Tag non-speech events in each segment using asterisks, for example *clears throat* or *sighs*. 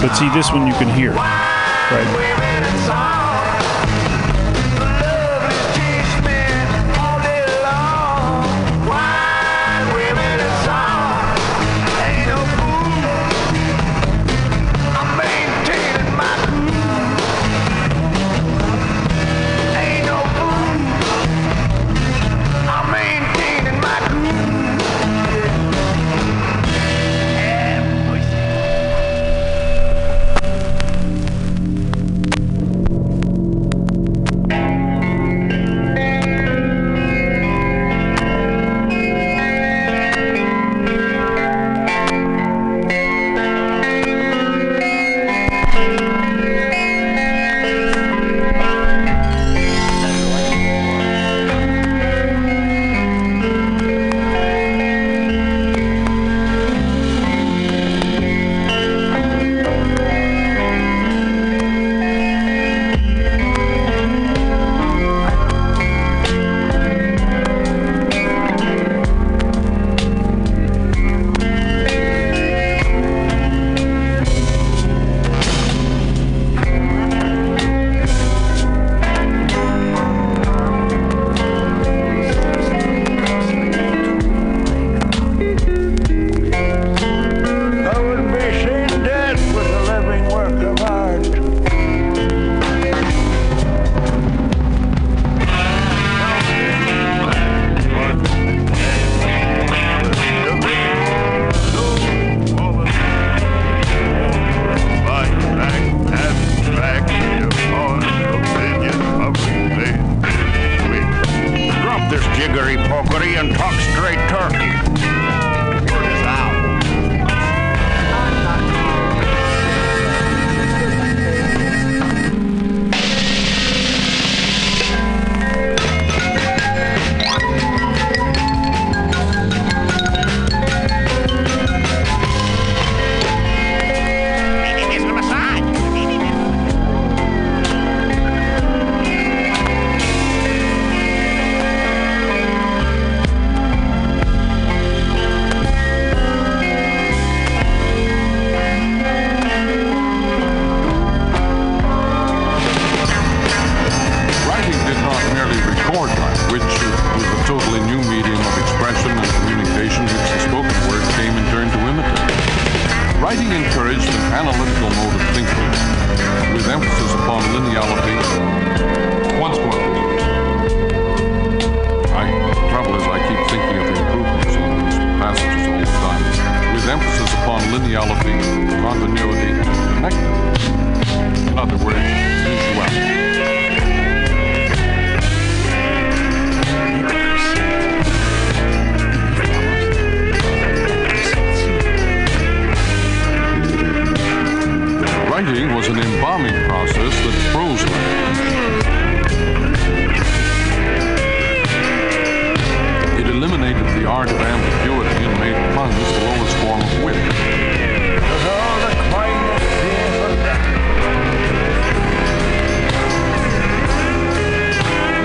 But see, this one you can hear. Right.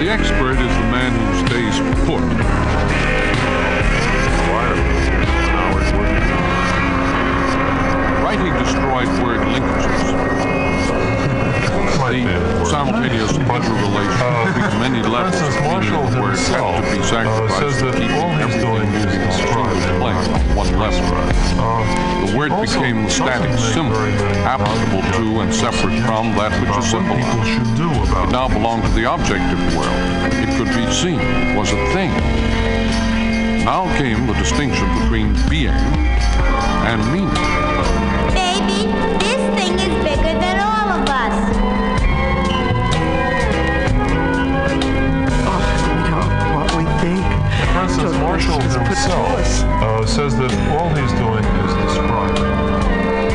The expert is the man who stays put. Writing destroyed word linkages. The simultaneous interrelation between many levels of meaning Marshall of the word himself, had to be uh, sacrificed says to that keep all he's doing is a describing on one level. Uh, The word also became the static symbol, applicable to and separate from that which is symbolized. should do about It now belonged to the objective world. It could be seen, was a thing. Now came the distinction between being and meaning. Marshall himself uh, says that all he's doing is describing.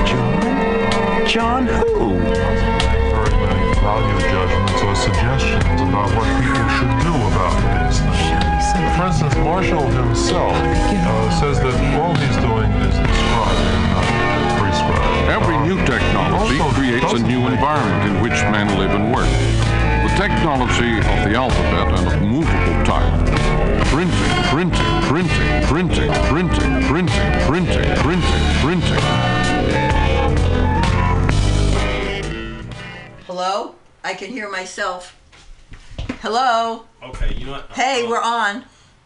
John? John who? Very many value judgments or suggestions about what people should do about these things. For instance, Marshall himself uh, says that all he's doing is describing, not prescribing. Every new technology creates a new environment in which men live and work. The technology of the alphabet and of movable type. Printing, printing, printing, printing, printing, printing, printing, printing, printing. Hello? I can hear myself. Hello? Okay, you know what? Hey, Uh, we're on.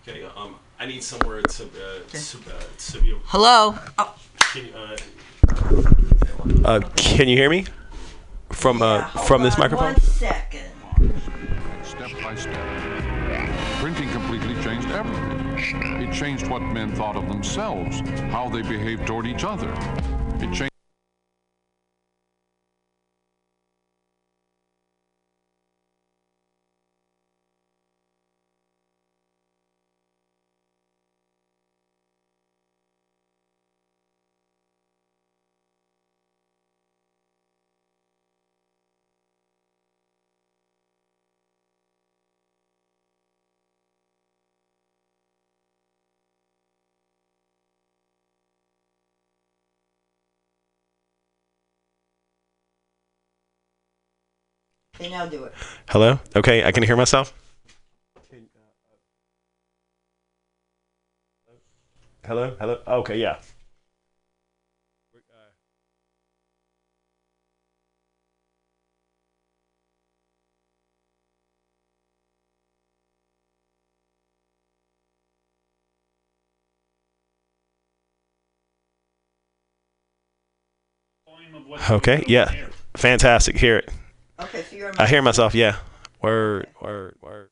Okay, um, I need somewhere to uh, to, uh, to be. Hello? Oh, Can you, uh, uh, can you hear me? From uh, hold from this on microphone? One second. Step by step. Printing completely changed everything. It changed what men thought of themselves, how they behaved toward each other. It changed. Okay, now do it. Hello. Okay, I can hear myself. Hello. Hello. Okay. Yeah. Okay. Yeah. Fantastic. Hear it. Okay, so you're I hear myself. Yeah. Word. Word. Word.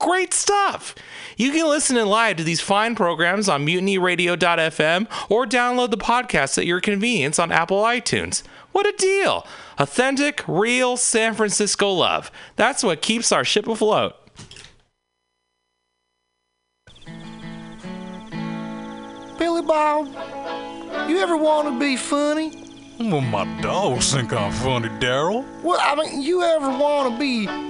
Great stuff! You can listen in live to these fine programs on mutinyradio.fm or download the podcast at your convenience on Apple iTunes. What a deal! Authentic, real San Francisco love. That's what keeps our ship afloat. Billy Bob, you ever want to be funny? Well, my dogs think I'm funny, Daryl. Well, I mean, you ever want to be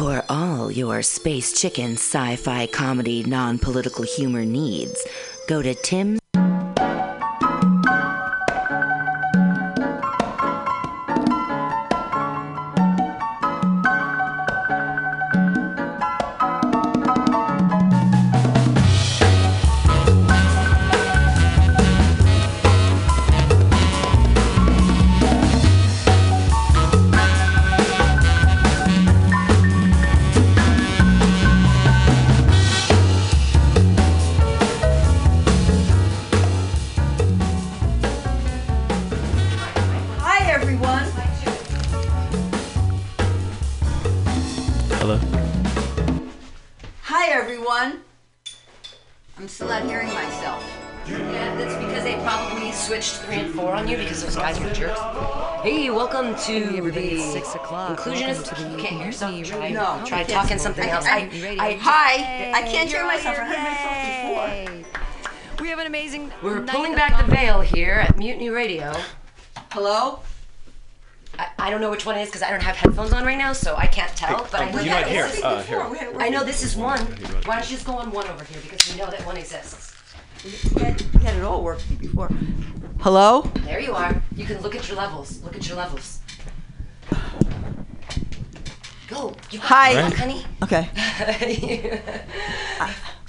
For all your space chicken sci fi comedy non political humor needs, go to Tim. To the six o'clock. inclusionist. The You can't hear yourself. Try, No, try talking something else. I- I, I- hi. I can't hear myself. I heard myself before. We have an amazing. we're night pulling back the veil here at Mutiny Radio. Hello? I, I don't know which one it is because I don't have headphones on right now, so I can't tell. but I know you might hear. Uh, here. I know this is one. Why don't you just go on one over here because we know that one exists. We had, we had it all working before. Hello? There you are. You can look at your levels. Look at your levels. Go. You Hi. the luck, honey. Okay. *laughs* *laughs*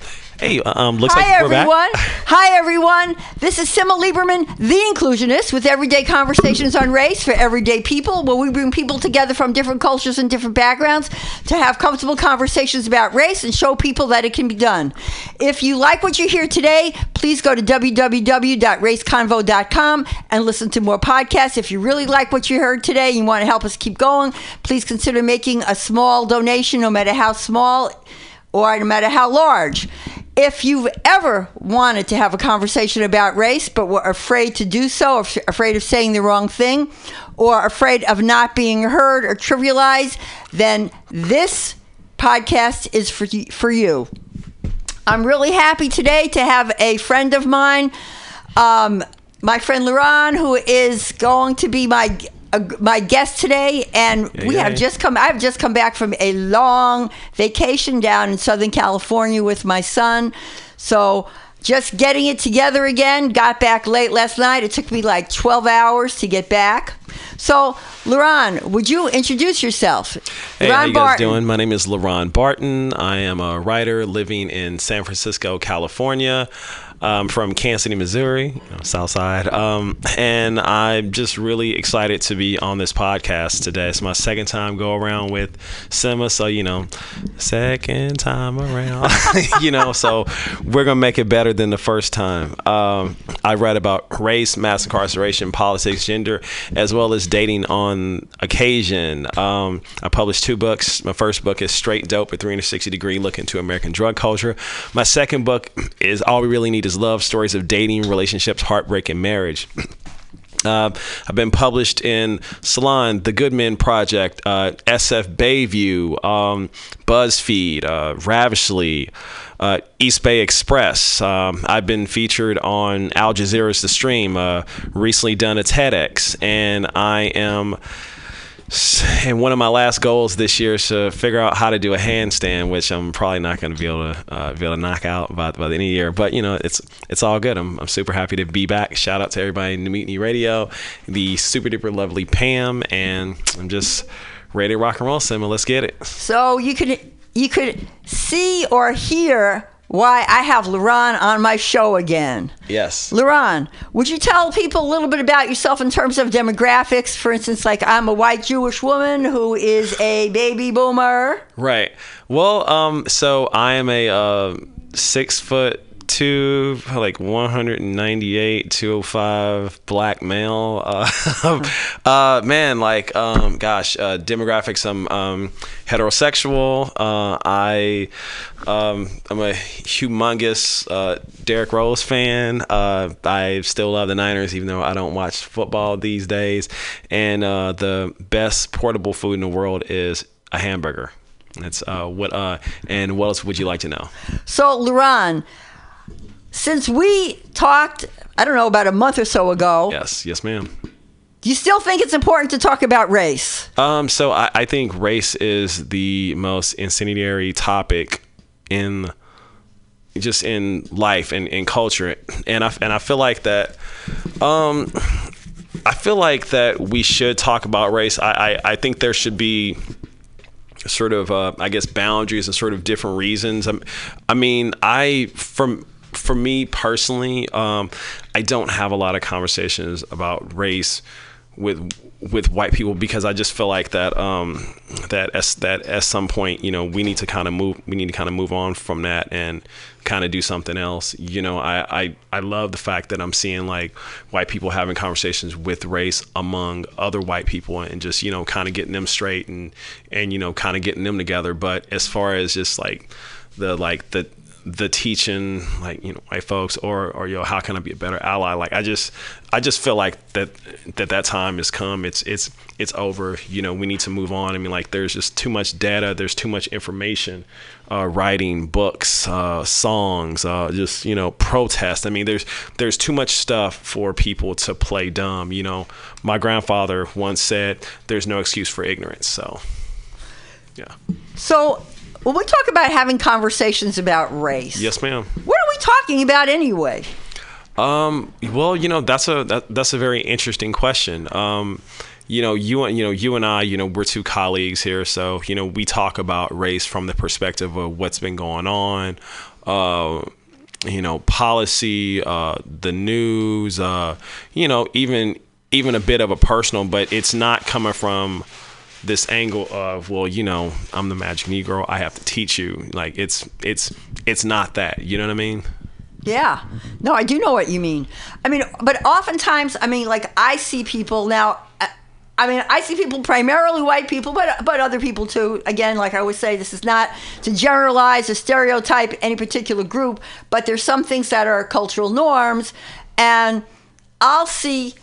Hey, um, looks Hi, like we're back. everyone. Hi, everyone. This is Simma Lieberman, the inclusionist, with everyday conversations on race for everyday people, where we bring people together from different cultures and different backgrounds to have comfortable conversations about race and show people that it can be done. If you like what you hear today, please go to www.raceconvo.com and listen to more podcasts. If you really like what you heard today and you want to help us keep going, please consider making a small donation, no matter how small or no matter how large. If you've ever wanted to have a conversation about race but were afraid to do so, afraid of saying the wrong thing, or afraid of not being heard or trivialized, then this podcast is for you, for you. I'm really happy today to have a friend of mine, um, my friend LaRon, who is going to be my uh, my guest today, and we have just come. I've just come back from a long vacation down in Southern California with my son, so. Just getting it together again. Got back late last night. It took me like 12 hours to get back. So, LaRon, would you introduce yourself? Hey, how LaRon you guys Barton. doing? My name is LaRon Barton. I am a writer living in San Francisco, California. I'm from Kansas City, Missouri, you know, South Side. Um, and I'm just really excited to be on this podcast today. It's my second time go around with Simma, so you know, second time around, *laughs* you know. So we're gonna make it better than the first time. Um, I read about race, mass incarceration, politics, gender, as well as dating on occasion. Um, I published two books. My first book is Straight Dope, a 360 degree look into American drug culture. My second book is All We Really Need Is Love Stories of Dating, Relationships, Heartbreak, and Marriage. *clears throat* Uh, I've been published in Salon, The Good Men Project, uh, SF Bayview, um, BuzzFeed, uh, Ravishly, uh, East Bay Express. Um, I've been featured on Al Jazeera's The Stream, uh, recently done a TEDx, and I am. *laughs* And one of my last goals this year is to figure out how to do a handstand, which I'm probably not going to be able to uh, be able to knock out by, by the end of the year. But you know, it's it's all good. I'm, I'm super happy to be back. Shout out to everybody in the Mutiny Radio, the super duper lovely Pam, and I'm just ready to rock and roll, Simma. Let's get it. So you could you could see or hear why I have LaRon on my show again. Yes. LaRon, would you tell people a little bit about yourself in terms of demographics? For instance, like I'm a white Jewish woman who is a baby boomer. Right. Well, um, so I am a uh, six foot two, like 198, 205 black male. Uh, *laughs* uh, man, like, um, gosh, uh, demographics. I'm um, heterosexual. Uh, I, um, I'm a humongous uh, Derrick Rose fan. Uh, I still love the Niners, even though I don't watch football these days. And uh, the best portable food in the world is a hamburger. That's uh, what. Uh, and what else would you like to know? So, LaRon, since we talked, I don't know, about a month or so ago, Yes, yes, ma'am. do you still think it's important to talk about race? Um, so I, I think race is the most incendiary topic in just in life and in culture, and I and I feel like that. Um, I feel like that we should talk about race. I I, I think there should be sort of uh, I guess boundaries and sort of different reasons. I'm, I mean, I from for me personally, um, I don't have a lot of conversations about race with with white people because I just feel like that um, that as, that at some point you know we need to kind of move we need to kind of move on from that and kind of do something else. You know I, I I love the fact that I'm seeing like white people having conversations with race among other white people and just you know kind of getting them straight and and you know kind of getting them together. But as far as just like the like the the teaching like you know white folks or or yo how can i be a better ally? Like i just i just feel like that that that time has come. It's it's it's over. You know we need to move on. I mean like there's just too much data. There's too much information uh, writing books uh, songs uh, just you know protest. I mean there's there's too much stuff for people to play dumb. You know my grandfather once said there's no excuse for ignorance. So yeah. So, when we talk about having conversations about race, yes ma'am what are we talking about anyway? Um, well, you know, that's a that, that's a very interesting question. Um, you know, you and you know, you and I, you know, we're two colleagues here, so you know, we talk about race from the perspective of what's been going on, uh, you know, policy, uh, the news, uh, you know, even even a bit of a personal, but it's not coming from this angle of well, you know, I'm the magic Negro, I have to teach you. Like it's it's it's not that. You know what I mean? Yeah. No, I do know what you mean. I mean, but oftentimes, I mean, like I see people now. uh, I mean, I see people primarily white people, but but other people too. Again, like I always say, this is not to generalize or stereotype any particular group, but there's some things that are cultural norms, and I'll see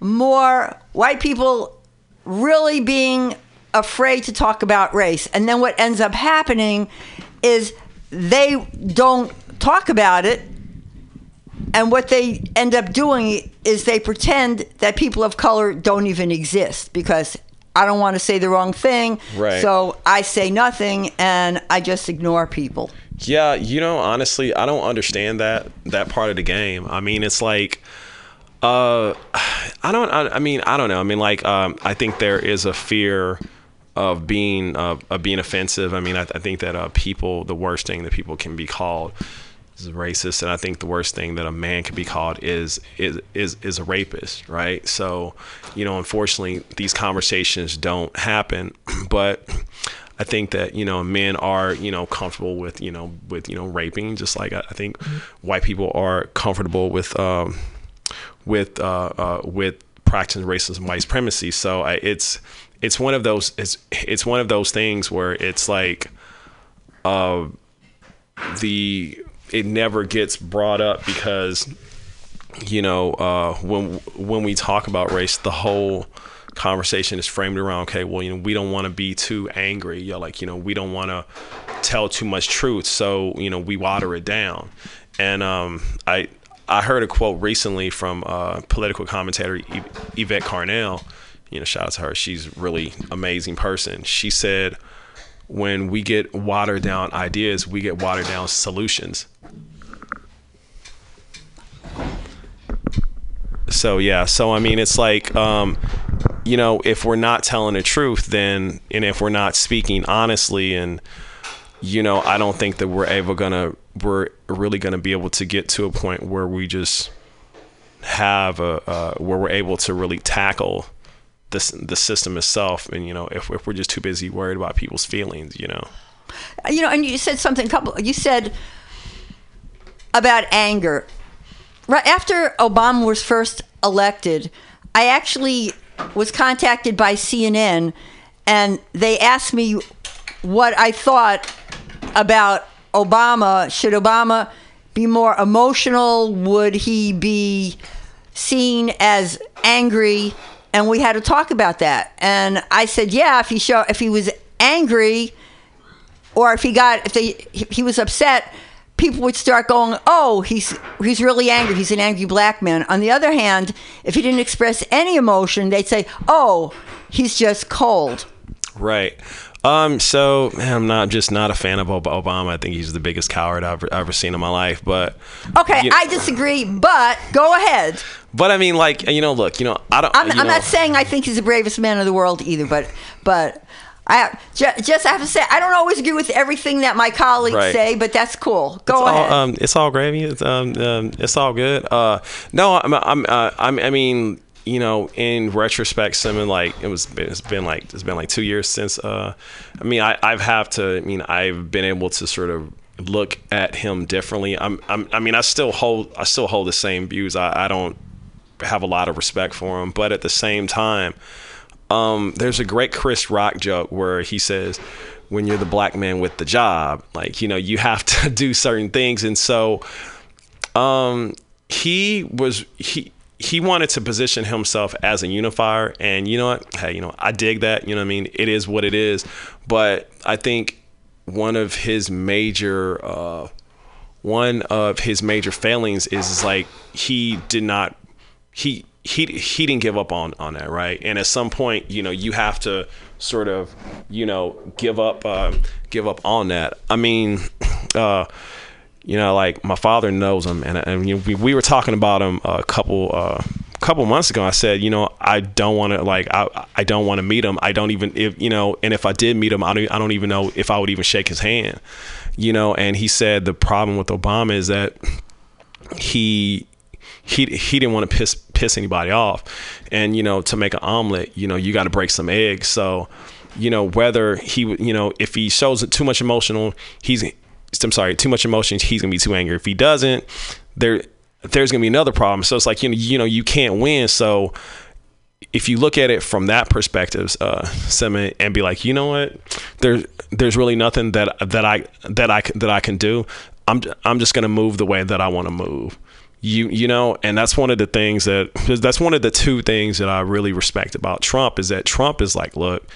more white people really being afraid to talk about race, and then what ends up happening is they don't talk about it and what they end up doing is they pretend that people of color don't even exist because I don't want to say the wrong thing. Right. So I say nothing and I just ignore people. Yeah, you know, honestly, I don't understand that that part of the game. I mean, it's like uh *sighs* I don't I, I mean, I don't know. I mean, like um I think there is a fear of being uh, of being offensive. I mean, I, I think that uh, people the worst thing that people can be called is racist, and I think the worst thing that a man can be called is is is is a rapist, right? So, you know, unfortunately, these conversations don't happen, *clears throat* but. I think that you know men are you know comfortable with you know with you know raping just like I, I think white people are comfortable with um, with uh, uh, with practicing racism, white supremacy. So I, it's it's one of those it's it's one of those things where it's like uh, the it never gets brought up because you know uh, when when we talk about race, the whole conversation is framed around okay well you know we don't want to be too angry. You like you know we don't want to tell too much truth. So you know we water it down. And um i i heard a quote recently from uh political commentator yvette carnell. You know shout out to her. She's really amazing person. She said when we get watered down ideas we get watered down solutions. So yeah. So i mean it's like um you know if we're not telling the truth then and if we're not speaking honestly and you know i don't think that we're ever gonna we're really gonna be able to get to a point where we just have a uh, where we're able to really tackle this the system itself and you know if, if we're just too busy worried about people's feelings you know You know, and you said something couple you said about anger. Right after Obama was first elected, I actually was contacted by CNN and they asked me what I thought about Obama. Should Obama be more emotional? Would he be seen as angry? And we had to talk about that. And I said, yeah, if he show if he was angry or if he got if they he was upset, people would start going, "Oh, he's he's really angry. He's an angry black man." On the other hand, if he didn't express any emotion, they'd say, "Oh, he's just cold." Right. Um. So man, I'm not just not a fan of Obama. I think he's the biggest coward I've ever, ever seen in my life. But Okay, you- I disagree, but go ahead. But I mean, like you know, look, you know, I don't. I'm, I'm know, not saying I think he's the bravest man in the world either, but but I ju- just have to say I don't always agree with everything that my colleagues Right. say, but that's cool. Go it's ahead. All, um, it's all gravy. It's um, um, it's all good. Uh, no, I'm, I'm, uh, I'm, I mean, you know, in retrospect, something like it was, it's been like, it's been like two years since. Uh, I mean, I, I've have to. I mean, I've been able to sort of look at him differently. I'm, I'm, I mean, I still hold, I still hold the same views. I, I don't have a lot of respect for him, but at the same time, um, there's a great Chris Rock joke where he says, "When you're the black man with the job, like you know, you have to *laughs* do certain things." And so, um, he was he he wanted to position himself as a unifier, and you know what? Hey, you know, I dig that. You know, what I mean, it is what it is. But I think one of his major uh, one of his major failings is, is like he did not he he he didn't give up on on that right and at some point you know you have to sort of you know give up uh give up on that i mean *clears throat* uh you know like my father knows him and, and you know, we, we were talking about him a couple uh couple months ago i said you know i don't want to like i i don't want to meet him. I don't even if you know and if i did meet him i don't i don't even know if i would even shake his hand. You know, and he said the problem with Obama is that he he he didn't want to piss piss anybody off, and you know to make an omelet, you know you got to break some eggs. So, you know whether he you know if he shows too much emotional, he's I'm sorry too much emotion, he's gonna be too angry. If he doesn't, there there's gonna be another problem. So it's like you know you know you can't win. So if you look at it from that perspective, uh, Simon, and be like, you know what, there's there's really nothing that that I that I that I can do. I'm I'm just gonna move the way that I want to move. You you know, and that's one of the things that that's one of the two things that I really respect about Trump is that Trump is like, look,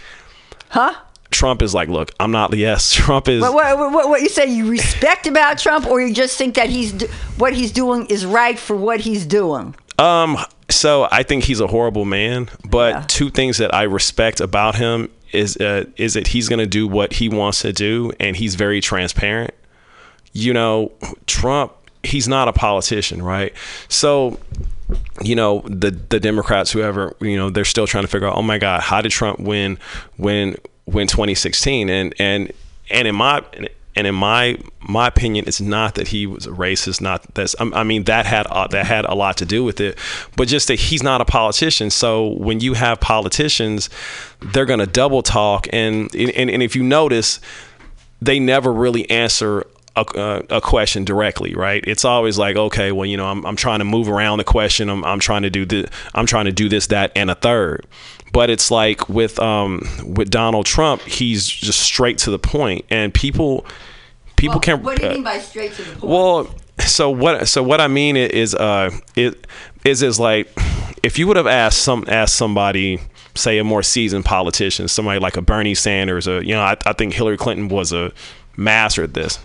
huh? Trump is like, look, I'm not the yes. *laughs* Trump is What, what, what, what you say you respect about Trump, or you just think that he's what he's doing is right for what he's doing? Um, so I think he's a horrible man, but two things that I respect about him is uh, is that he's going to do what he wants to do, and he's very transparent. You know, Trump, he's not a politician, right? So, you know, the the Democrats, whoever, you know, they're still trying to figure out, oh my God, how did Trump win win win 2016? And and and in my and in my my opinion, it's not that he was a racist. Not that's I mean that had uh, that had a lot to do with it, but just that he's not a politician. So when you have politicians, they're gonna double talk, and and, and if you notice, they never really answer a, a, question directly, right? It's always like, okay, well, you know, I'm, I'm trying to move around the question. I'm, I'm trying to do this. I'm trying to do this, that, and a third. But it's like with um with Donald Trump, he's just straight to the point, and people people can't. What do you uh, mean by straight to the point? well, so what? So what I mean is, uh, it is is like if you would have asked some asked somebody, say a more seasoned politician, somebody like a Bernie Sanders, or you know, I, I think Hillary Clinton was a master at this.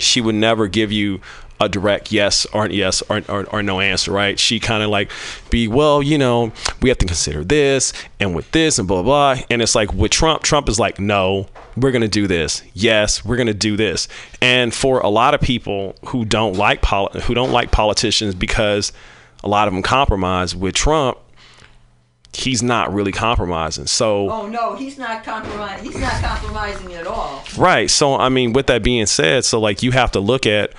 She would never give you a direct yes or yes or, or, or no answer, right? She kind of like be, well, you know, we have to consider this and with this and blah, blah, blah. And it's like with Trump, Trump is like, no, we're going to do this. Yes, we're going to do this. And for a lot of people who don't like poli- who don't like politicians because a lot of them compromise with Trump, he's not really compromising. So Oh no, he's not compromising. He's not compromising at all. Right. So I mean, with that being said, so like you have to look at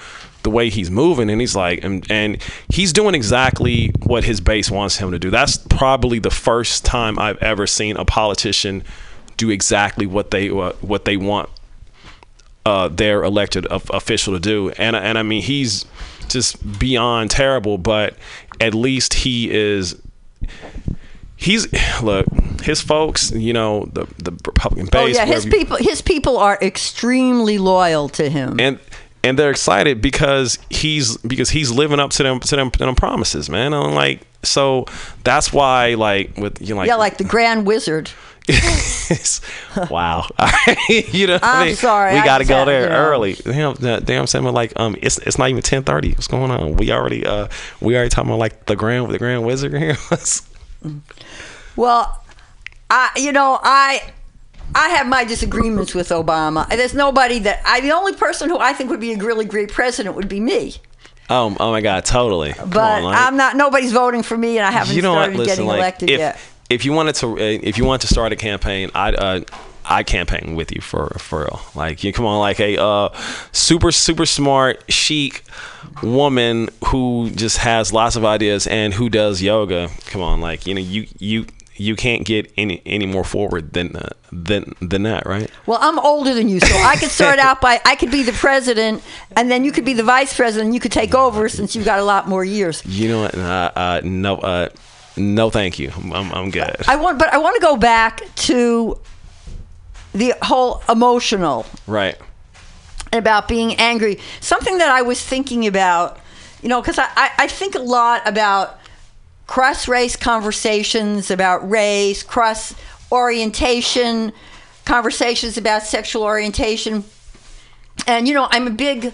the way he's moving, and he's like, and, and he's doing exactly what his base wants him to do. That's probably the first time I've ever seen a politician do exactly what they uh, what they want uh, their elected of, official to do. And and I mean, he's just beyond terrible, but at least he is. He's *sighs* look, his folks, you know, the the Republican base. oh yeah, his people. His people are extremely loyal to him. and and they're excited because he's because he's living up to them to them, to them promises, man. And like so that's why like with you know, like yeah, like the Grand Wizard. *laughs* wow, *laughs* you know what I I'm mean? sorry, we I got to just go there you know. early. Damn, damn, Sam, like um, it's it's not even ten thirty. What's going on? We already uh we already talking about like the grand the grand wizard here. *laughs* Well, I you know I I have my disagreements with Obama. There's nobody that I the only person who I think would be a really great president would be me. oh oh my god, totally. But on, like- I'm not. Nobody's voting for me, and I haven't you know started what? Listen, getting like, elected if, yet. If you wanted to, uh, if you want to start a campaign, I uh, I campaign with you for for real. Like you come on, like a uh, super super smart chic woman who just has lots of ideas and who does yoga. Come on, like you know you you. You can't get any any more forward than uh, than than that, right? Well, I'm older than you, so I could start out by I could be the president, and then you could be the vice president. and You could take over since you've got a lot more years. You know what? Uh, uh, no, uh, no, thank you. I'm I'm, I'm good. I want, but I want to go back to the whole emotional Right. About being angry. Something that I was thinking about, you know, because I, I, I think a lot about cross race conversations about race, cross orientation, conversations about sexual orientation. And you know, I'm a big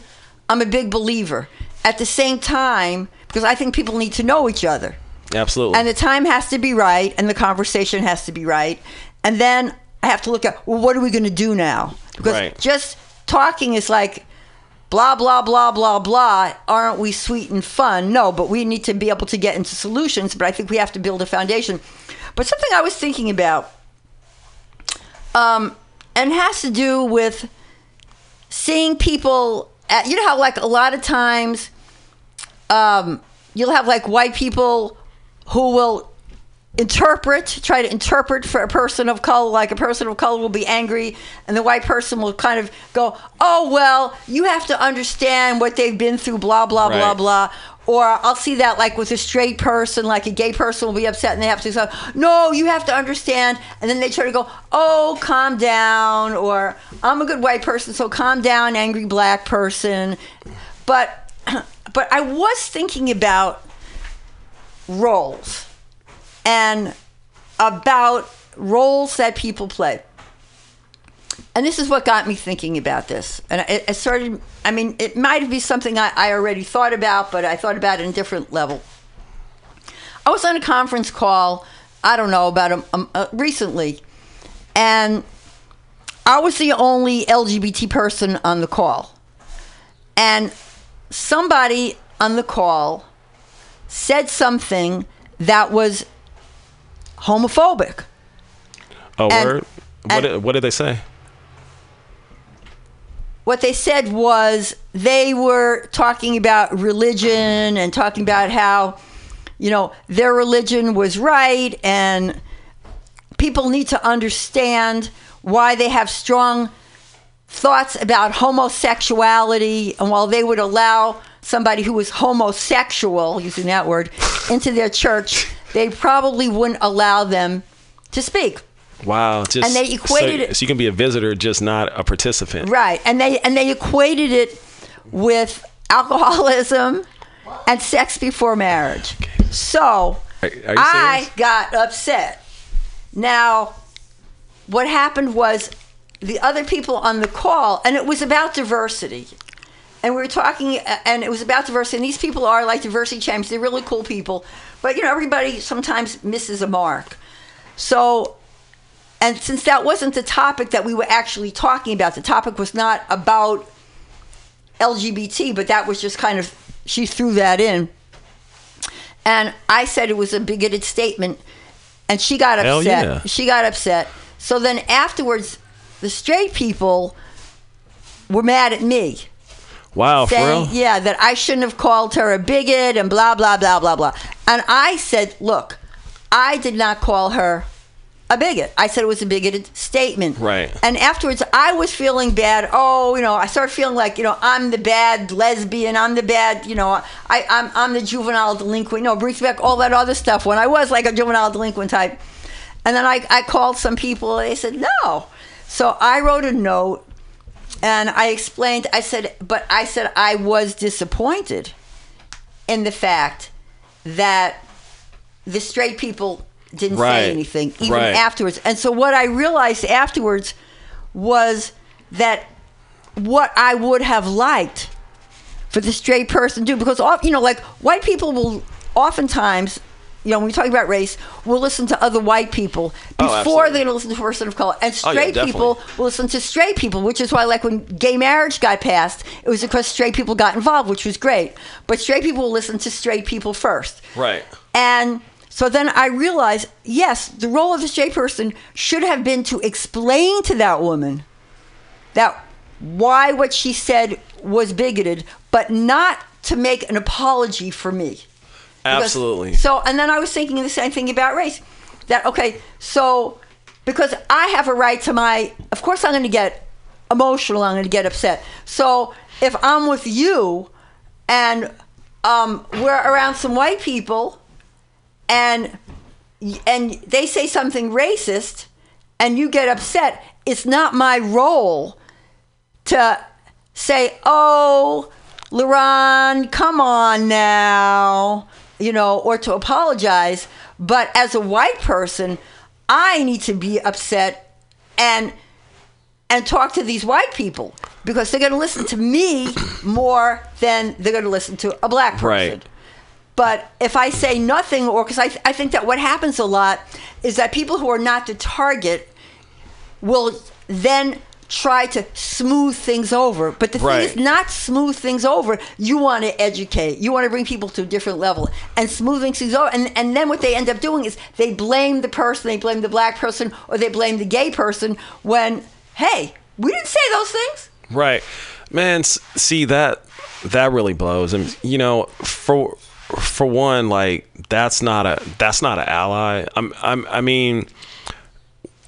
I'm a big believer. At the same time, because I think people need to know each other. Absolutely. And the time has to be right, and the conversation has to be right. And then I have to look at, well, what are we going to do now? Because Right. just talking is like, blah, blah, blah, blah, blah. Aren't we sweet and fun? No, but we need to be able to get into solutions. But I think we have to build a foundation. But something I was thinking about, um, and has to do with seeing people, at, you know how like a lot of times, um, you'll have like white people who will interpret, try to interpret for a person of color, like a person of color will be angry, and the white person will kind of go, oh, well, you have to understand what they've been through, blah, blah, blah, blah. Or I'll see that like with a straight person, like a gay person will be upset and they have to say, no, you have to understand. And then they try to go, oh, calm down. Or I'm a good white person, so calm down, angry black person. But, *clears throat* but I was thinking about roles and about roles that people play. And this is what got me thinking about this. And it, it started, I mean, it might be something I, I already thought about, but I thought about it in a different level. I was on a conference call, I don't know, about a, um, uh, recently, and I was the only LGBT person on the call. And somebody on the call said something that was homophobic. Oh, And- word? What, did, what did they say? what they said was they were talking about religion and talking about how you know their religion was right and people need to understand why they have strong thoughts about homosexuality and while they would allow somebody who was homosexual using that word into their church they probably wouldn't allow them to speak Wow. Just And they equated so, it- So you can be a visitor, just not a participant. Right, and they and they equated it with alcoholism and sex before marriage. So Are, are I got upset. Now, what happened was the other people on the call, and it was about diversity. And we were talking, uh, and it was about diversity. And these people are like diversity champions. They're really cool people. But, you know, everybody sometimes misses a mark. So and since that wasn't the topic that we were actually talking about, the topic was not about LGBT, but that was just kind of, she threw that in. And I said it was a bigoted statement, and she got Hell upset. yeah. She got upset. So then afterwards, the straight people were mad at me Wow, for saying, real? yeah, that I shouldn't have called her a bigot and blah, blah, blah, blah, blah. And I said, look, I did not call her a bigot. I said it was a bigoted statement. Right. And afterwards, I was feeling bad. Oh, you know, I started feeling like, you know, I'm the bad lesbian. I'm the bad, you know, I, I'm, I'm the juvenile delinquent. You know, brings back all that other stuff when I was like a juvenile delinquent type. And then I, I called some people. They said, no. So I wrote a note and I explained, I said, but I said I was disappointed in the fact that the straight people didn't Right. say anything even Right. afterwards. And so what I realized afterwards was that what I would have liked for the straight person to do, because you know, like white people will oftentimes, you know, when we talk about race, we'll listen to other white people Oh, before absolutely. they're going to listen to a person of color. And Oh, yeah, straight people will listen to straight people, which is why, like, when gay marriage got passed, it was because straight people got involved, which was great. But straight people will listen to straight people first. Right. And so then I realized, yes, the role of the straight person should have been to explain to that woman that why what she said was bigoted, but not to make an apology for me. Because- Absolutely. So, and then I was thinking the same thing about race. That okay, so because I have a right to my, of course I'm going to get emotional. I'm going to get upset. So if I'm with you, and um, we're around some white people, and and they say something racist, and you get upset, it's not my role to say, "Oh, LaRon, come on now," you know, or to apologize. But as a white person, I need to be upset and and talk to these white people because they're going to listen to me more than they're going to listen to a black person. Right. But if I say nothing, or because I, I think that what happens a lot is that people who are not the target will then try to smooth things over. But the Right. thing is not smooth things over. You want to educate. You want to bring people to a different level and smoothing things over. And, and then what they end up doing is they blame the person, they blame the black person, or they blame the gay person when, hey, we didn't say those things. Right. Man, see that that really blows. And you know, for for one, like that's not a that's not an ally. I'm, I'm I mean,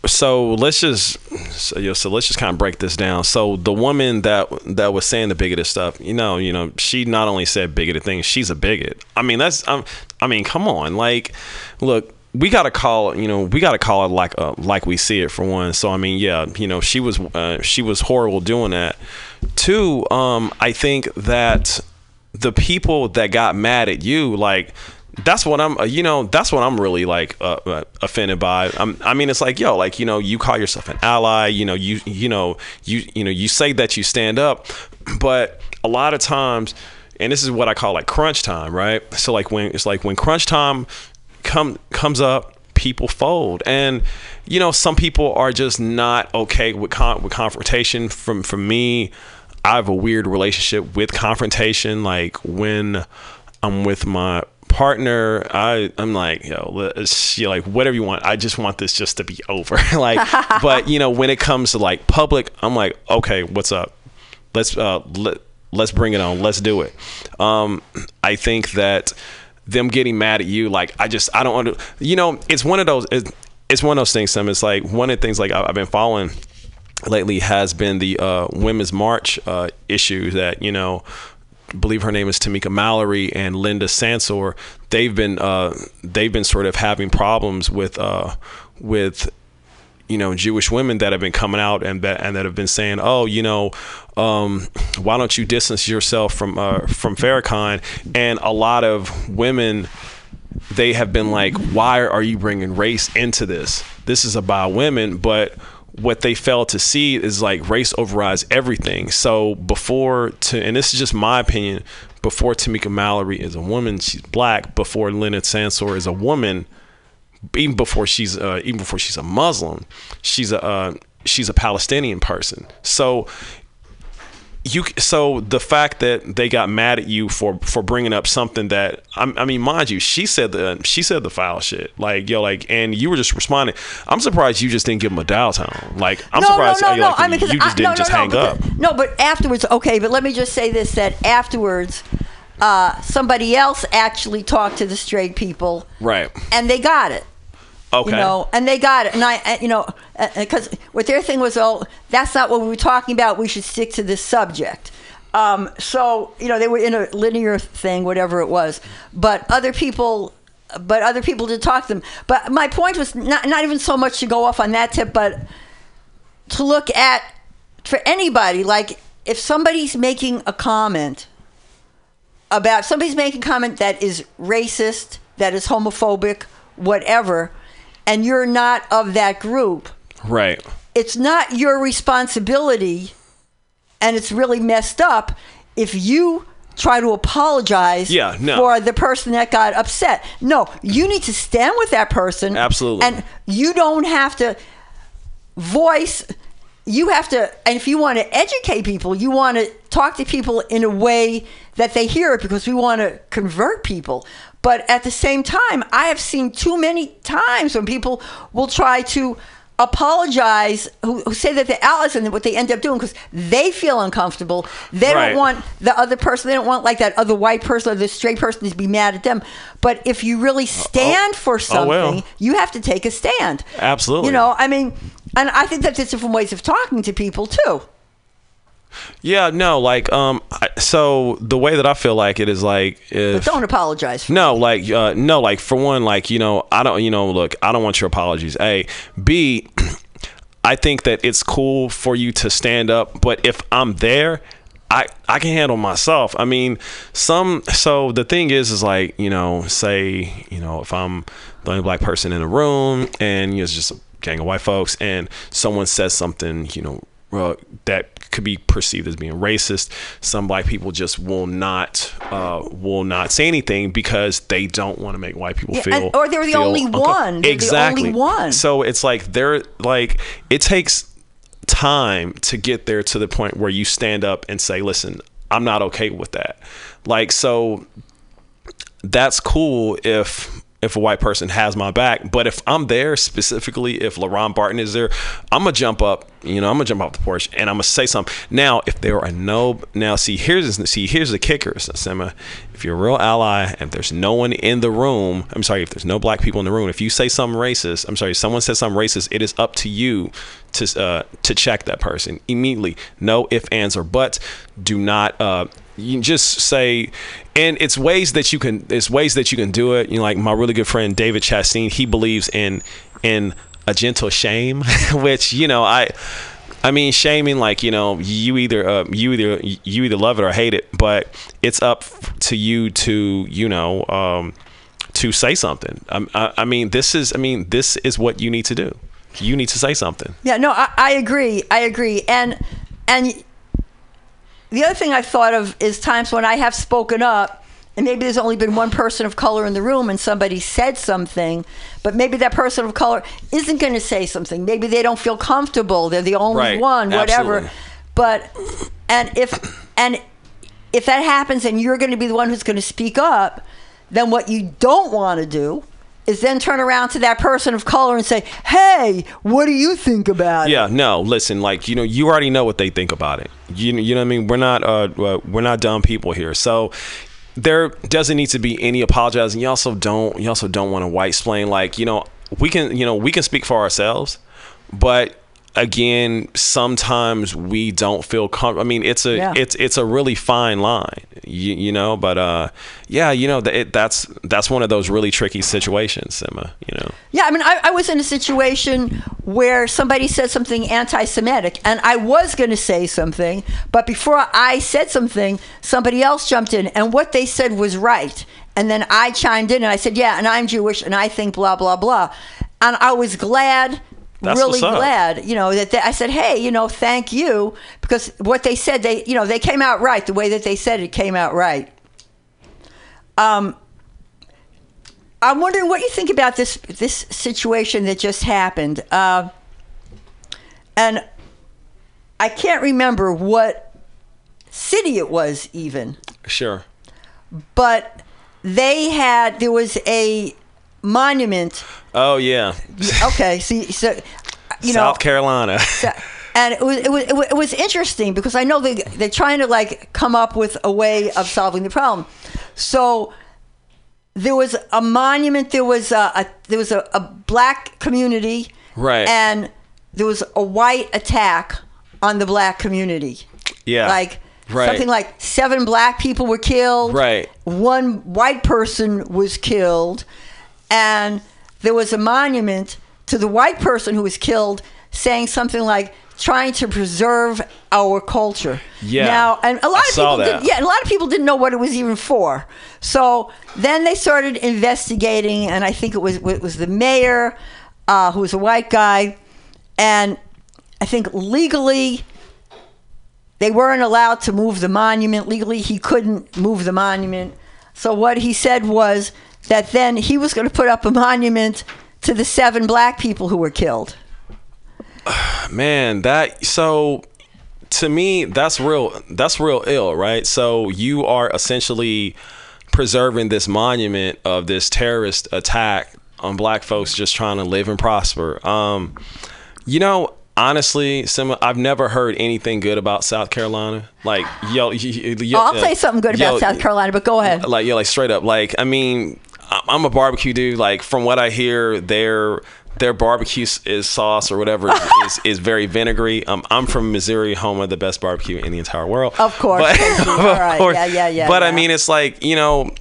so let's just so, you know, so let's just kind of break this down. So the woman that that was saying the bigoted stuff, you know, you know, she not only said bigoted things, she's a bigot. I mean, that's I mean, come on, like, look. We gotta call, you know, we gotta call it like uh, like we see it for one. So I mean, yeah, you know, she was uh, she was horrible doing that. Two, um, I think that the people that got mad at you, like that's what I'm, uh, you know, that's what I'm really like uh, uh, offended by. I'm, I mean, it's like, yo, like you know, you call yourself an ally, you know, you you know, you you know, you say that you stand up, *clears throat* but a lot of times, and this is what I call like crunch time, right? So like when it's like when crunch time come comes up people fold and you know some people are just not okay with con- with confrontation from from me I have a weird relationship with confrontation like when I'm with my partner I I'm like yo let's you like whatever you want. I just want this just to be *laughs* over. *laughs* Like but you know when it comes to like public I'm like okay what's up? Let's uh let, let's bring it on. Let's do it. Um I think that them getting mad at you like i just i don't under you know it's one of those it's, it's one of those things Sam. it's like one of the things like i've been following lately has been the uh, women's march uh, issue that you know believe her name is Tamika Mallory and Linda Sarsour. They've been uh, they've been sort of having problems with uh, with you know Jewish women that have been coming out and that and that have been saying, oh, you know, um, why don't you distance yourself from uh, from Farrakhan? And a lot of women they have been like, why are you bringing race into this? This is about women, but what they fail to see is like race overrides everything. So before to, and this is just my opinion, before Tamika Mallory is a woman, she's black. Before Leonard Sarsour is a woman, even before she's uh, even before she's a Muslim, she's a uh, she's a Palestinian person. So you so the fact that they got mad at you for for bringing up something that I, I mean mind you she said the she said the foul shit. Like yo like and you were just responding. I'm surprised you just didn't give him a dial tone. Like i'm no, surprised no, no, like, I mean, you just I- didn't just hang no, up. No, but afterwards, okay. But let me just say this: that afterwards, uh, somebody else actually talked to the straight people, right. And they got it. Okay You know, and they got it. And I, you know, because what their thing was, oh, that's not what we were talking about. We should stick to this subject. Um, so, you know, they were in a linear thing, whatever it was. But other people, but other people did talk to them. But my point was not, not even so much to go off on that tip, but to look at for anybody, like if somebody's making a comment about somebody's making a comment that is racist, that is homophobic, whatever, and you're not of that group, right it's not your responsibility and it's really messed up if you try to apologize Yeah, no. for the person that got upset. No, you need to stand with that person. Absolutely. And you don't have to voice you have to and if you want to educate people, you want to talk to people in a way that they hear it because we want to convert people. But at the same time, I have seen too many times when people will try to apologize who, who say that they're allies and what they end up doing because they feel uncomfortable they Right. don't want the other person they don't want like that other white person or the straight person to be mad at them but if you really uh, oh. stand for oh, something well. you have to take a stand Absolutely. you know i mean and i think that there's different ways of talking to people too yeah no like um I, so the way that i feel like it is like if but don't apologize for No, like uh, no, like for one, like you know, I don't, you know, look, I don't want your apologies. A, B, *clears throat* I think that it's cool for you to stand up, but if I'm there, I I can handle myself. I mean, some. So the thing is, is like you know, say you know, if I'm the only black person in the room and you know, it's just a gang of white folks, and someone says something, you know. Uh, that could be perceived as being racist. Some black people just will not uh, will not say anything because they don't want to make white people Yeah, feel and- or they're the only uncom- one. They're the exactly only one. So it's like they're like it takes time to get there to the point where you stand up and say, "Listen, I'm not okay with that." Like so that's cool if if a white person has my back. But if I'm there specifically, if LaRon Barton is there, I'm gonna jump up. You know, I'm gonna jump off the porch and I'm gonna say something. Now, if there are no, now see here's see here's the kicker, Simma. If you're a real ally and there's no one in the room, I'm sorry, if there's no black people in the room, if you say something racist, I'm sorry, someone says something racist, it is up to you to uh, to check that person immediately. No if, ands, or buts. Do not. Uh, you just say and it's ways that you can it's ways that you can do it you know like my really good friend david chastain he believes in in a gentle shame *laughs* which you know i i mean shaming like you know you either uh, you either you either love it or hate it but it's up to you to you know um to say something I, I, I mean this is i mean this is what you need to do you need to say something Yeah, no, I, I agree. I agree. And and the other thing I thought of is times when I have spoken up, and maybe there's only been one person of color in the room, and somebody said something, but maybe that person of color isn't going to say something. Maybe they don't feel comfortable. They're the only Right. one, whatever. Absolutely. But and if and if that happens, and you're going to be the one who's going to speak up, then what you don't want to do. Is then turn around to that person of color and say, "Hey, what do you think about it?" Yeah, no, listen, like you know, you already know what they think about it. You you know what I mean? We're not uh, uh we're not dumb people here. So there doesn't need to be any apologizing. You also don't you also don't want to white splain like, you know, we can you know, we can speak for ourselves, but again, sometimes we don't feel comfortable. I mean, it's a Yeah. it's it's a really fine line, you, you know. But uh, yeah, you know, it, that's that's one of those really tricky situations, Emma. You know. Yeah, I mean, I, I was in a situation where somebody said something anti Semitic, and I was going to say something, but before I said something, somebody else jumped in, and what they said was right. And then I chimed in and I said, Yeah, and I'm Jewish, and I think blah, blah, blah. And I was glad. That's really glad, you know, that they, I said, "Hey, you know, thank you," because what they said, they, you know, they came out right. The way that they said it came out right. Um, I'm wondering what you think about this this situation that just happened, uh, and I can't remember what city it was even, Sure. but they had there was a monument. Oh yeah. Okay, see, so you know, South Carolina. and it was, it was it was it was interesting because I know they they're trying to like come up with a way of solving the problem. So there was a monument. There was a, a there was a, a black community, Right. And there was a white attack on the black community. Yeah. like Right. something like seven black people were killed. Right. One white person was killed, and there was a monument to the white person who was killed, saying something like trying to preserve our culture. Yeah. Now, and a lot I of saw people that. did, yeah, a lot of people didn't know what it was even for. So then they started investigating, and I think it was it was the mayor, uh, who was a white guy, and I think legally they weren't allowed to move the monument. Legally, he couldn't move the monument. So what he said was that then he was going to put up a monument to the seven black people who were killed. *sighs* man that so to me that's real that's real ill right so you are essentially preserving this monument of this terrorist attack on black folks just trying to live and prosper um you know honestly Simma, i've never heard anything good about south carolina like yo, yo, yo oh, I'll say something good about South Carolina, but go ahead. like yeah, like straight up. Like I mean, I'm a barbecue dude. Like from what I hear, their their barbecue is sauce or whatever is, *laughs* is, is very vinegary. Um, I'm from Missouri, home of the best barbecue in the entire world. Of course. But. *laughs* All *laughs* right. of course. Yeah, yeah, yeah, But I mean, it's like you know,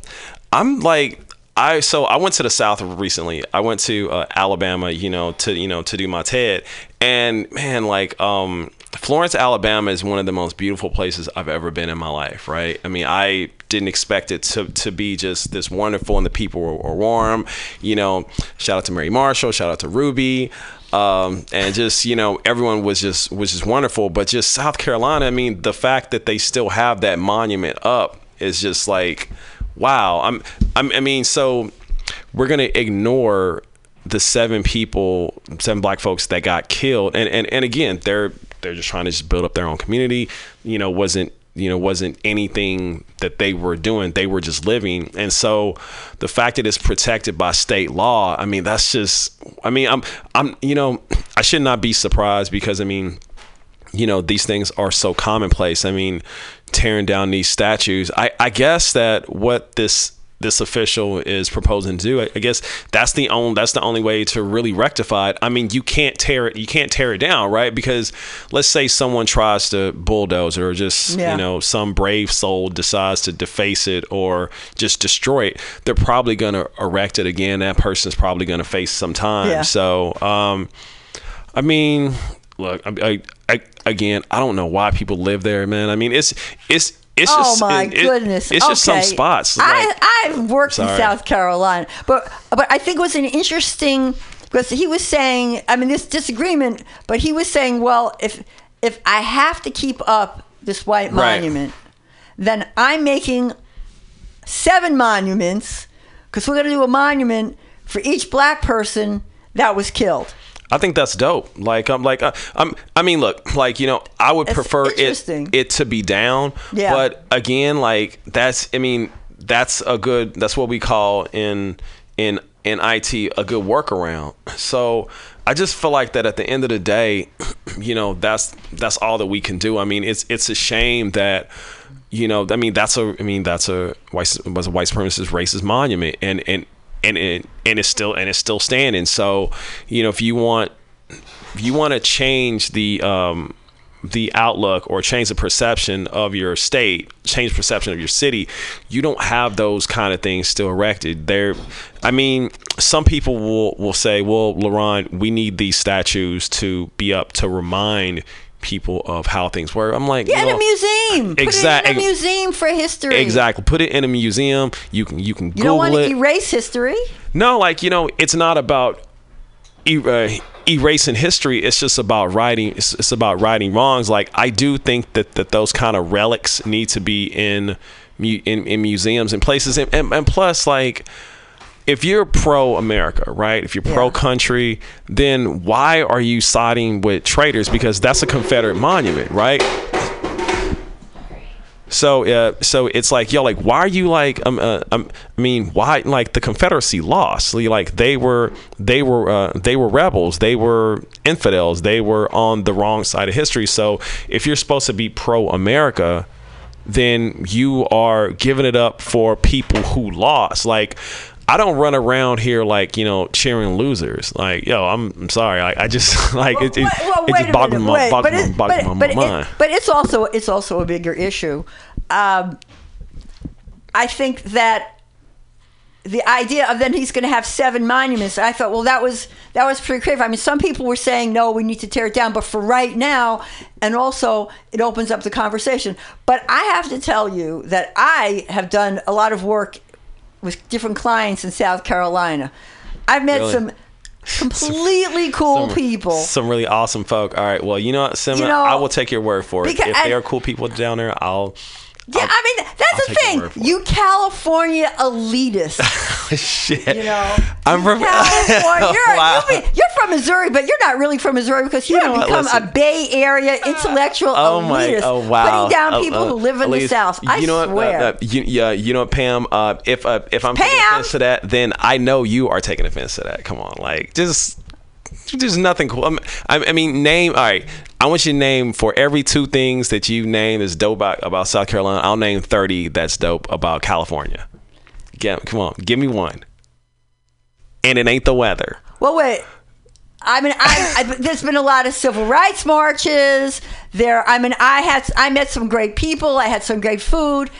I'm like. I so I went to the South recently. I went to uh, Alabama, you know, to you know to do my TED, and man, like um, Florence, Alabama is one of the most beautiful places I've ever been in my life. Right? I mean, I didn't expect it to to be just this wonderful, and the people were, were warm. You know, shout out to Mary Marshall, shout out to Ruby. Um, and just you know everyone was just was just wonderful but just south carolina i mean the fact that they still have that monument up is just like wow i'm, I'm i mean so we're gonna ignore the seven people seven black folks that got killed and and, and again they're they're just trying to just build up their own community you know wasn't you know wasn't anything that they were doing. They were just living. And so the fact that it's protected by state law i mean that's just i mean i'm i'm you know i should not be surprised because i mean you know these things are so commonplace. I mean tearing down these statues. I i guess that what this this official is proposing to do. I, I guess that's the only that's the only way to really rectify it. I mean, you can't tear it you can't tear it down, right? Because let's say someone tries to bulldoze it or just Yeah. you know some brave soul decides to deface it or just destroy it. They're probably going to erect it again. That person's probably going to face some time. Yeah. So, um, I mean, look, I, I, I again, I don't know why people live there, man. I mean, it's it's it's oh just my it- it- goodness! it's just some Okay. spots. Like, I I've worked in South Carolina, but but I think it was an interesting because he was saying. I mean, this disagreement, but he was saying, well, if if I have to keep up this white Right. monument, then I'm making seven monuments because we're going to do a monument for each black person that was killed. I think that's dope. Like I'm like uh, I'm I mean look, like you know, I would prefer it it to be down. Yeah. But again, like that's I mean, that's a good that's what we call in in in IT a good workaround. So I just feel like that at the end of the day, *clears throat* you know, that's that's all that we can do. I mean, it's it's a shame that you know, I mean, that's a I mean, that's a white was a white supremacist racist monument and and and and, and it's still and it's still standing. So, you know, if you want if you want to change the um, the outlook or change the perception of your state, change perception of your city, you don't have those kind of things still erected. There, I mean, some people will will say, "Well, LaRon, we need these statues to be up to remind." People of how things were i'm like Yeah, you in a museum. Put Exact- it in a museum for history. exactly put it in a museum you can you can You google don't want to erase history. no, like you know, it's not about e- uh, erasing history. It's just about righting. It's, it's about righting wrongs. Like I do think that that those kind of relics need to be in in, in museums and places. And, and, and plus, like if you're pro America, right? If you're pro country, then why are you siding with traitors? Because that's a Confederate monument, right? So, uh, so it's like, yo, like, why are you like, um, uh, um, I mean, why, like, the Confederacy lost? Like, they were, they were, uh, they were rebels. They were infidels. They were on the wrong side of history. So, if you're supposed to be pro America, then you are giving it up for people who lost. Like, I don't run around here like you know cheering losers. Like, yo, I'm, I'm sorry. I, I just *laughs* like it. It, Well, it just boggles my, wait, boggles but, my, but, my but, mind. it, but it's also it's also a bigger issue. Um, I think that the idea of then he's going to have seven monuments. I thought, well, that was that was pretty creative. I mean, some people were saying no, we need to tear it down, but for right now, and also it opens up the conversation. But I have to tell you that I have done a lot of work with different clients in South Carolina. I've met Really? some completely *laughs* cool Some- people. Some really awesome folk. All right. Well, you know what, Simon? You know, I will take your word for it. because- If they are cool people down there, I'll. Yeah, I mean that's I'll the thing. You California elitist. *laughs* Shit. You know, I'm from *laughs* California. You're, Wow. you'll be- you're from Missouri, but you're not really from Missouri because you know have become listen. a Bay Area *laughs* intellectual Oh my! elitist, Oh wow! putting down people uh, who live in the South. I you know swear. What, uh, uh, you, yeah, you know what, Pam? Uh, if uh, if I'm taking Pam? offense to that, then I know you are taking offense to that. Come on, like just. There's nothing cool. I'm- I, mean, name. All right, I want you to name for every two things that you name that's dope about, about South Carolina. I'll name thirty that's dope about California. Get, come on, give me one. And it ain't the weather. Well, wait. I mean, I, I *laughs* there's been a lot of civil rights marches. There, I mean, I had I met some great people. I had some great food,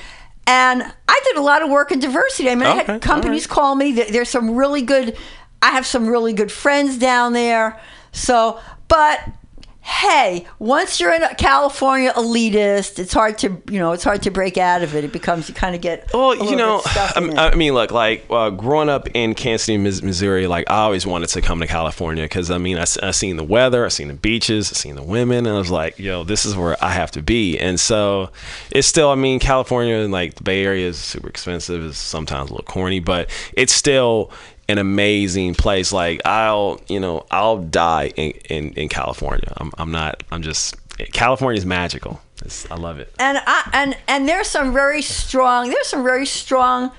and I did a lot of work in diversity. I mean, I had companies call me. There's some really good. I have some really good friends down there. So, but hey, once you're in a California elitist, it's hard to you know it's hard to break out of it. It becomes you kind of get Well, a you know, bit stuck in I. I mean, look, like uh, growing up in Kansas City, Missouri, like I always wanted to come to California because I mean, I seen the weather, I seen the beaches, I seen the women, and I was like, yo, this is where I have to be. And so it's still, I mean, California and like the Bay Area is super expensive, it's sometimes a little corny, but it's still an amazing place. Like I'll, you know, I'll die in, in, in California. I'm, I'm not, I'm just, California is magical. It's, I love it. and I, and and there's some very strong there's some very strong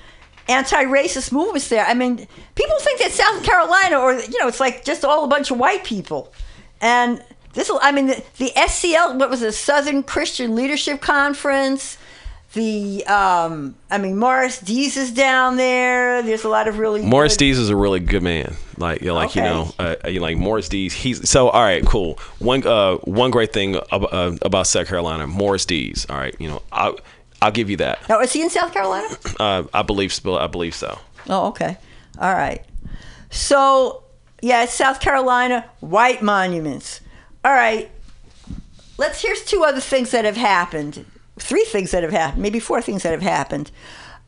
anti-racist movements there. I mean, people think that South Carolina or you know it's like just all a bunch of white people, and this I mean the, the SCL what was it Southern Christian Leadership Conference. The um, I mean Morris Dees is down there. There's a lot of really Morris good- Dees is a really good man. Like, you know, like you know, uh, you like Morris Dees. He's so all right, cool. One uh, one great thing ab- uh, about South Carolina, Morris Dees. All right, you know, I I'll give you that. Now is he in South Carolina? Uh, I believe, I believe so. Oh, okay. All right. So, yeah, it's South Carolina, white monuments. All right. Let's here's two other things that have happened. Three things that have happened, maybe four things that have happened.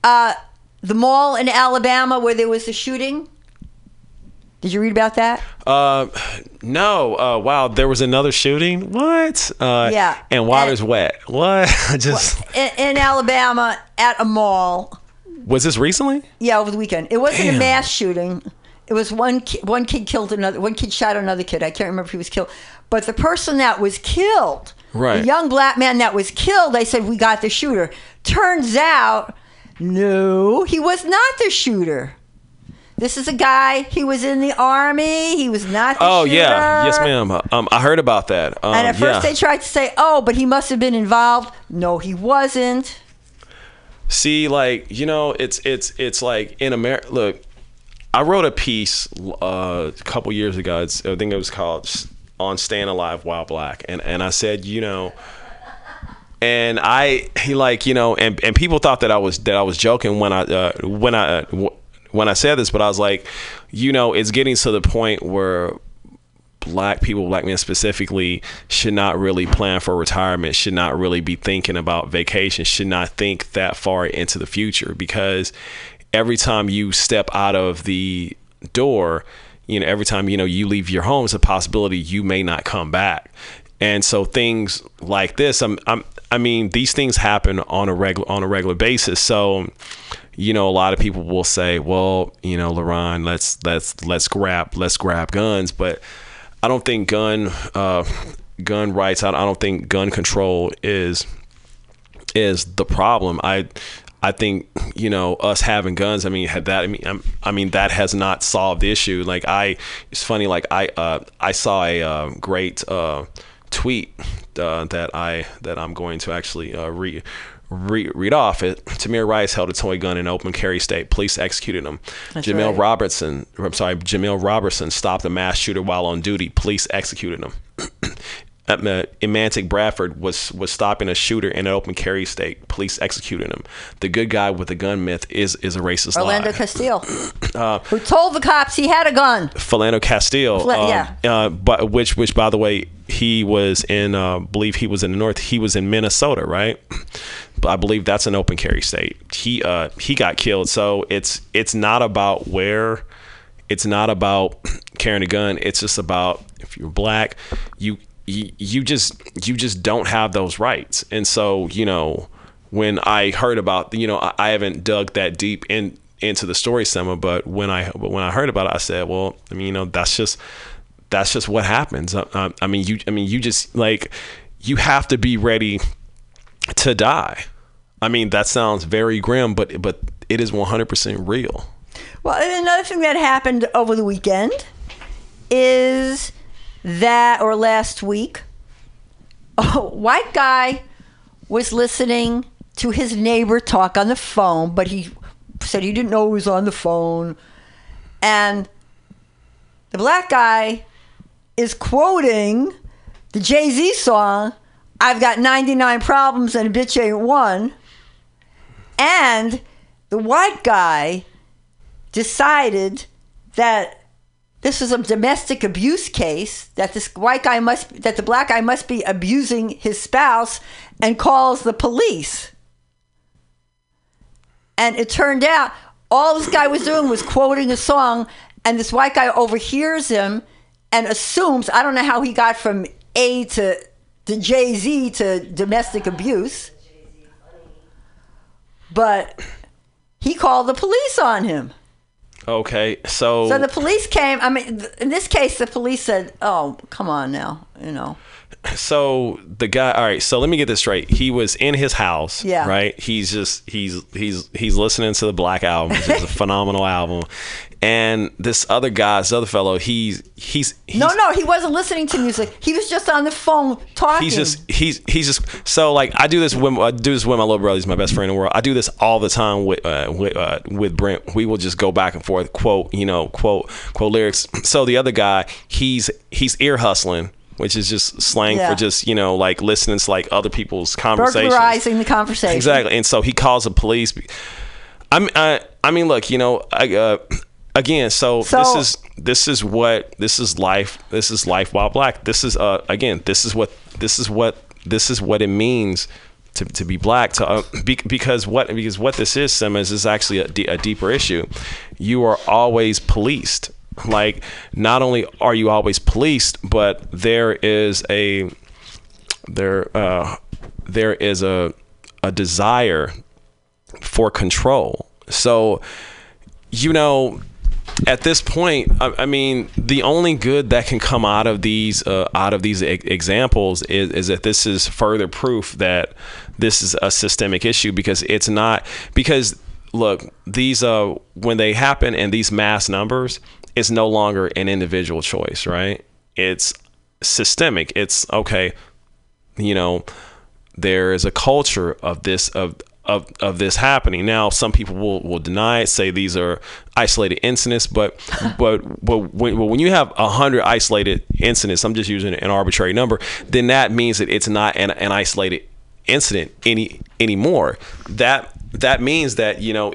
Uh, the mall in Alabama where there was the shooting. Did you read about that? Uh, no. Uh, wow, there was another shooting. What? Uh, Yeah. And water's wet. *laughs* What? Just In, in Alabama at a mall. was this recently? Yeah, over the weekend. It wasn't a mass shooting. It was one ki- one kid killed another. One kid shot another kid. I can't remember if he was killed, but the person that was killed, Right. the young black man that was killed, they said we got the shooter. Turns out, no, he was not the shooter. This is a guy. He was in the army. He was not. The Oh shooter. yeah, yes, ma'am. Um, I heard about that. Um, And at first yeah. they tried to say, "Oh, but he must have been involved." No, he wasn't. See, like you know, it's it's it's like in America. Look, I wrote a piece uh, a couple years ago. It's, I think it was called "On Staying Alive While Black," and and I said, you know, and I he like you know, and and people thought that I was that I was joking when I uh, when I uh, when I said this, but I was like, you know, it's getting to the point where black people, black men specifically, should not really plan for retirement, should not really be thinking about vacation, should not think that far into the future. Because every time you step out of the door, you know, every time you know you leave your home, it's a possibility you may not come back. And so things like this, I'm, I'm I mean, these things happen on a regular on a regular basis. So, you know, a lot of people will say, "Well, you know, LaRon, let's let's let's grab let's grab guns," but I don't think gun uh, gun rights. I, I don't think gun control is is the problem. I I think you know us having guns. I mean, had that. I mean, I'm, I mean that has not solved the issue. Like I, it's funny. Like I uh, I saw a uh, great uh, tweet uh, that I that I'm going to actually uh, read. Read, read off it. Tamir Rice held a toy gun in open carry state. Police executed him. That's Jemel right. Robertson, I'm sorry, Jemel Robertson stopped a mass shooter while on duty. Police executed him. Ma- Emantic Bradford was was stopping a shooter in an open carry state. Police executed him. The good guy with the gun myth is is a racist Orlando lie. Castile, *clears throat* Uh, who told the cops he had a gun. Philando Castile, Fla- um, yeah. uh, but which which by the way he was in, uh, believe he was in the north. He was in Minnesota, right? But I believe that's an open carry state. He uh, he got killed. So it's it's not about where, it's not about carrying a gun. It's just about if you're black, you you, just you just don't have those rights. And so you know when I heard about you know I, I haven't dug that deep in into the story summer, but when I when I heard about it, I said, well, I mean, you know, that's just that's just what happens. I, I mean, you I mean, you just like you have to be ready to die. I mean, that sounds very grim, but but it is 100% real. Well, another thing that happened over the weekend is that, or last week, *laughs* a white guy was listening to his neighbor talk on the phone, but he said he didn't know he was on the phone. And the black guy is quoting the Jay Z song, I've got 99 problems and a bitch ain't one. And the white guy decided that this was a domestic abuse case that this white guy must that the black guy must be abusing his spouse and calls the police. And it turned out all this guy was doing was quoting a song and this white guy overhears him and assumes i don't know how he got from a to to jay-z to domestic abuse but he called the police on him Okay, so So the police came. I mean, in this case, the police said, "Oh, come on now, you know." so the guy all right so let me get this straight he was in his house Yeah. right he's just he's he's he's listening to the black album which is a *laughs* phenomenal album and this other guy this other fellow he's he's no, no, he wasn't listening to music. He was just on the phone talking. He's just he's he's just so like I do this with I do this with my little brother. He's my best friend in the world. I do this all the time with uh, with uh, with Brent. We will just go back and forth, quote you know, quote quote lyrics. So the other guy, he's he's ear hustling, which is just slang Yeah. for just you know like listening to like other people's conversations. burglarizing the conversation. Exactly. And so he calls the police. I mean, I, I mean, look, you know, I, uh, again, so, So- this is this is what this is life. This is life while black. This is uh again, this is what this is what this is what it means to, to be black. To uh, *clears throat* be, because what because what this is, Simmons, is actually a, a deeper issue. You are always policed. Like, not only are you always policed, but there is a there uh, there is a a desire for control. So, you know, at this point, I, I mean, the only good that can come out of these uh, out of these e- examples is, is that this is further proof that this is a systemic issue because it's not because look these uh when they happen in these mass numbers it's no longer an individual choice right? It's systemic. It's okay you know there is a culture of this of of, of this happening. Now some people will, will deny it say these are isolated incidents but *laughs* but but when, when you have a hundred isolated incidents i'm just using an arbitrary number then that means that it's not an, an isolated incident any anymore. That that means that you know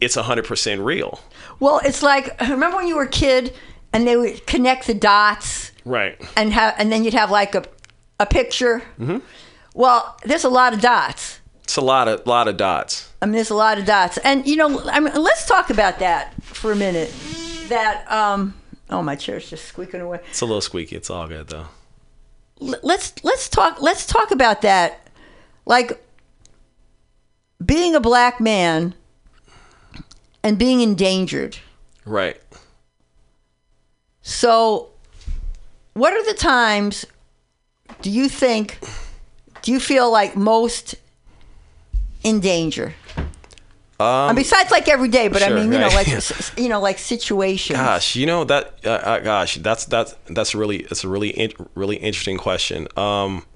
it's 100% real. Well, it's like remember when you were a kid and they would connect the dots? Right. And have and then you'd have like a a picture. hmm Well, there's a lot of dots. It's a lot of lot of dots I mean, there's a lot of dots, and you know, I mean, let's talk about that for a minute. That um, oh, my chair's just squeaking away. it's a little squeaky it's all good though L- let's let's talk let's talk about that. Like being a black man and being endangered. right So, what are the times do you think, do you feel like most in danger? um, and besides, like every day, but I mean, you know, like *laughs* you know, like situations. Gosh, you know that. Uh, uh, gosh, that's that's that's really it's a really in, really interesting question. Um,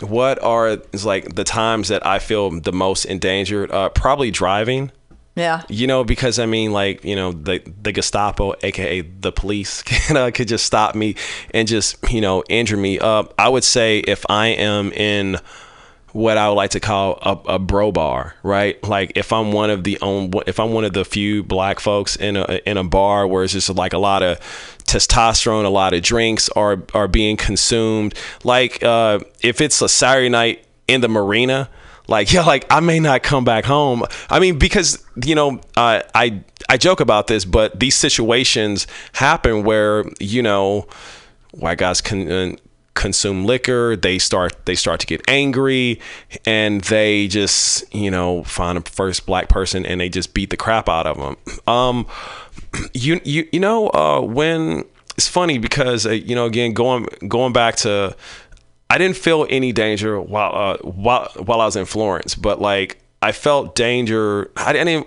what are is like the times that I feel the most endangered? Uh, probably driving. Yeah. You know, because I mean, like you know, the the Gestapo, aka the police, *laughs* can, uh, could just stop me and just you know injure me. Uh, I would say if I am in what I would like to call a, a bro bar, right? Like if I'm one of the own, if I'm one of the few black folks in a in a bar where it's just like a lot of testosterone, a lot of drinks are are being consumed. Like uh, if it's a Saturday night in the marina, like *laughs* yeah, like I may not come back home. I mean, because you know, uh, I I joke about this, but these situations happen where you know white guys can uh, consume liquor they start they start to get angry and they just you know find a first black person and they just beat the crap out of them um you you you know uh when it's funny because uh, you know again going going back to I didn't feel any danger while uh, while while I was in Florence, but like I felt danger. I didn't.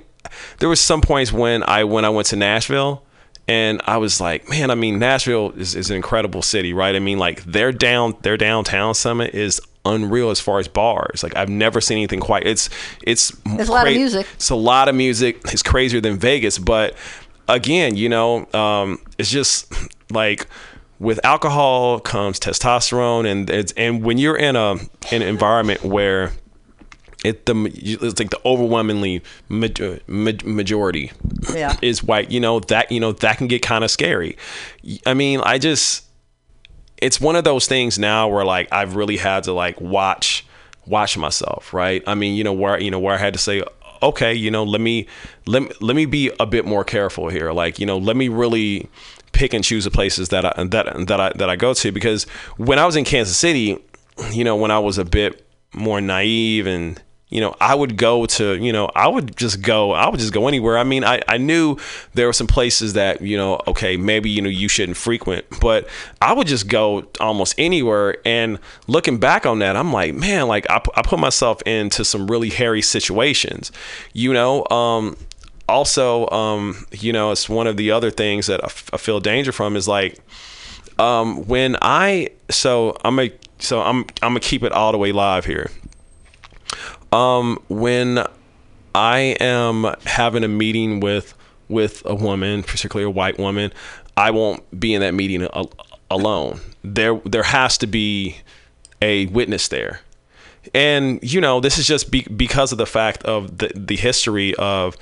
There was some points when I when I went to Nashville, and I was like, man, I mean, Nashville is, is an incredible city, right? I mean, like their down their downtown summit is unreal as far as bars. Like I've never seen anything quite. It's it's There's a lot of music. It's a lot of music. It's crazier than Vegas, but again, you know, um, it's just like with alcohol comes testosterone, and it's and when you're in a in an environment where it the it's like the overwhelmingly ma- ma- majority Yeah. is white, you know that you know that can get kind of scary. I mean, I just it's one of those things now where like I've really had to like watch watch myself, right? I mean, you know where you know where I had to say, okay, you know, let me let let me be a bit more careful here. Like, you know, let me really pick and choose the places that I that that I that I go to because when I was in Kansas City, you know, when I was a bit more naive and you know, I would go to, you know, I would just go, I would just go anywhere. I mean, I, I knew there were some places that, you know, okay, maybe, you know, you shouldn't frequent, but I would just go almost anywhere. And looking back on that, I'm like, man, like I, I put myself into some really hairy situations, you know, um, also, um, you know, it's one of the other things that I, f- I feel danger from is like, um, when I, so I'm a, so I'm, I'm gonna keep it all the way live here um, when I am having a meeting with with a woman, particularly a white woman, I won't be in that meeting alone. There there has to be a witness there. And you know, this is just be- because of the fact of the the history of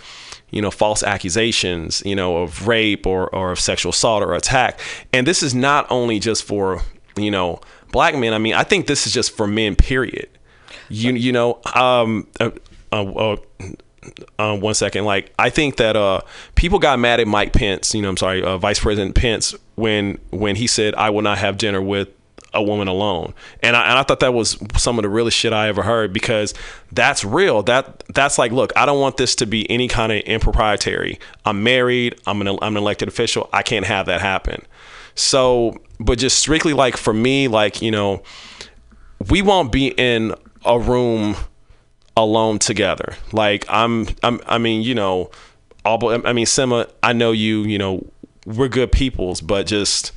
you know false accusations, you know, of rape or or of sexual assault or attack. And this is not only just for, you know, black men. I mean, I think this is just for men period you you know um uh, uh, uh, uh, one second. Like i think that uh people got mad at mike pence you know i'm sorry uh, vice president pence when when he said i will not have dinner with a woman alone. And I, and I thought that was some of the realest shit i ever heard because that's real. That that's like look i don't want this to be any kind of improprietary. I'm married. I'm an, I'm an elected official. I can't have that happen. So but just strictly like for me like you know we won't be in a room alone together. Like I'm, I'm I mean, you know, all I mean, Simma, I know you, you know, we're good peoples, but just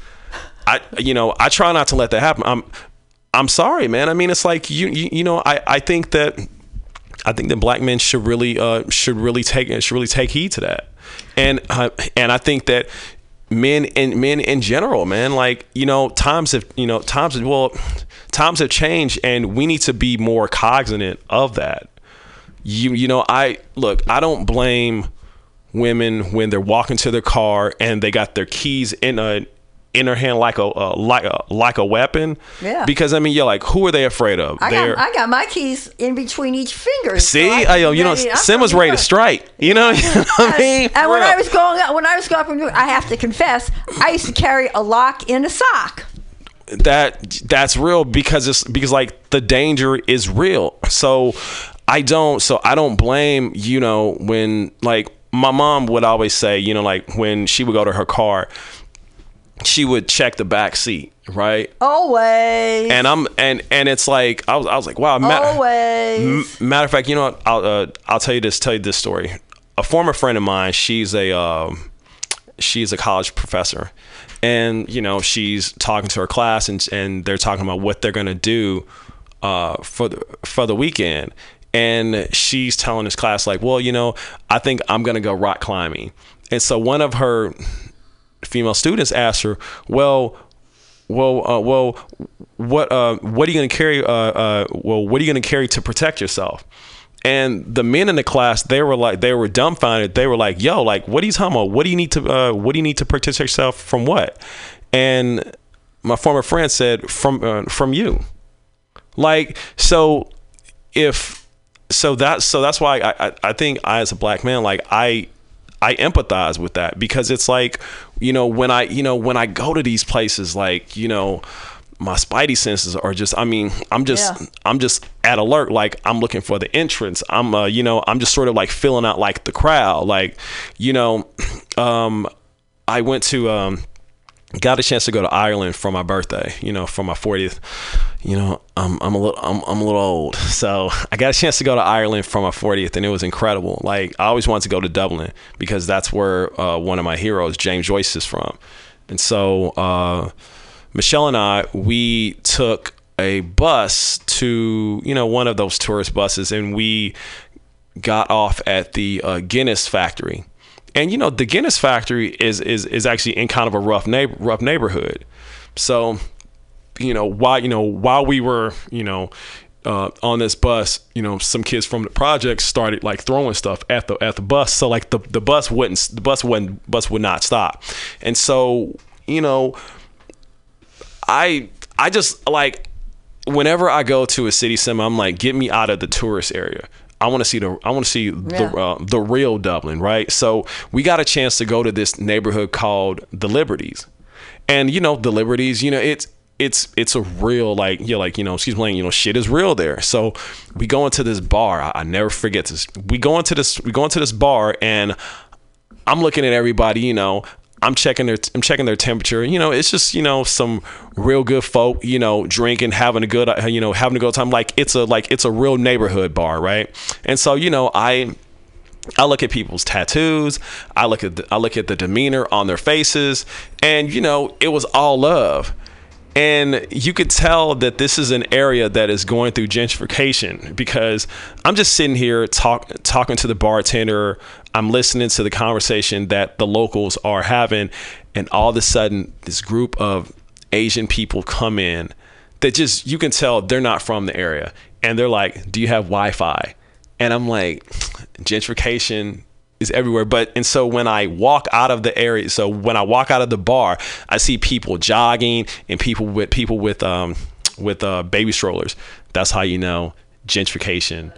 I you know, I try not to let that happen. I'm I'm sorry, man. I mean, it's like you you, you know, I I think that I think that black men should really uh should really take should really take heed to that. And uh, and I think that men and men in general, man, like, you know, times have, you know, times well, times have changed and we need to be more cognizant of that. You you know, I look, I don't blame women when they're walking to their car and they got their keys in a in her hand like a uh, like a like a weapon. Yeah. Because I mean, you're like, who are they afraid of? I They're got I got my keys in between each finger. see, so I I, you know, Sim was ready to strike. You know, *laughs* you know what I mean? And when I was going when I was going from New York, I have to confess, I used to carry a lock in a sock. that that's real because it's because like the danger is real so i don't so i don't blame you know when like my mom would always say you know like when she would go to her car she would check the back seat right Always. and i'm and and it's like i was, I was like wow ma- Always. M- matter of fact, you know what? I'll uh, I'll tell you this. Tell you this story. A former friend of mine. She's a um, she's a college professor, and you know she's talking to her class, and and they're talking about what they're gonna do uh, for the for the weekend. And she's telling this class like, well, you know, I think I'm gonna go rock climbing. And so one of her female students asked her, well, well, uh, well, what, uh, what are you going to carry? Uh, uh, well, what are you going to carry to protect yourself? And the men in the class, they were like, they were dumbfounded. They were like, "Yo, like, what are you? What do you need to, uh, what do you need to protect yourself from what?" And my former friend said, "From, uh, from you." Like, so if, so that's, so that's why I, I, I think I, as a black man, like, I, I empathize with that because it's like, you know, when I, you know, when I go to these places, like, you know, my spidey senses are just, I mean, I'm just, Yeah. I'm just at alert. Like I'm looking for the entrance. I'm, uh, you know, I'm just sort of like filling out like the crowd. Like, you know, *clears throat* um, I went to, um, got a chance to go to Ireland for my birthday, you know, for my 40th. You know, I'm I'm a little I'm, I'm a little old. *laughs* So, I got a chance to go to Ireland for my 40th and it was incredible. Like I always wanted to go to Dublin because that's where uh, one of my heroes, James Joyce is from. And so, uh, Michelle and I, we took a bus to, you know, one of those tourist buses and we got off at the uh, Guinness factory. And you know, the Guinness factory is is is actually in kind of a rough neighbor, rough neighborhood. So, you know, while you know while we were you know uh, on this bus, you know, some kids from the project started like throwing stuff at the at the bus. So like the the bus wouldn't the bus wouldn't bus would not stop. And so you know, I I just like whenever I go to a city cinema, I'm like, get me out of the tourist area. I want to see the I want to see the uh, the real Dublin, right? So we got a chance to go to this neighborhood called the Liberties, and you know the Liberties, you know it's it's it's a real like you know, like you know she's playing you know shit is real there. So we go into this bar. I, I never forget this. We go into this we go into this bar and I'm looking at everybody. You know, I'm checking their I'm checking their temperature. You know, it's just you know some real good folk. You know, drinking, having a good uh, you know having a good time. Like it's a like it's a real neighborhood bar, right? And so you know I. I look at people's tattoos. I look at the, I look at the demeanor on their faces, and you know it was all love. And you could tell that this is an area that is going through gentrification because I'm just sitting here talk, talking to the bartender. I'm listening to the conversation that the locals are having. And all of a sudden, this group of Asian people come in that just, you can tell they're not from the area. And they're like, Do you have Wi Fi? And I'm like, Gentrification is everywhere. But and so when I walk out of the area, so when I walk out of the bar, I see people jogging and people with people with um with uh, baby strollers. That's how you know gentrification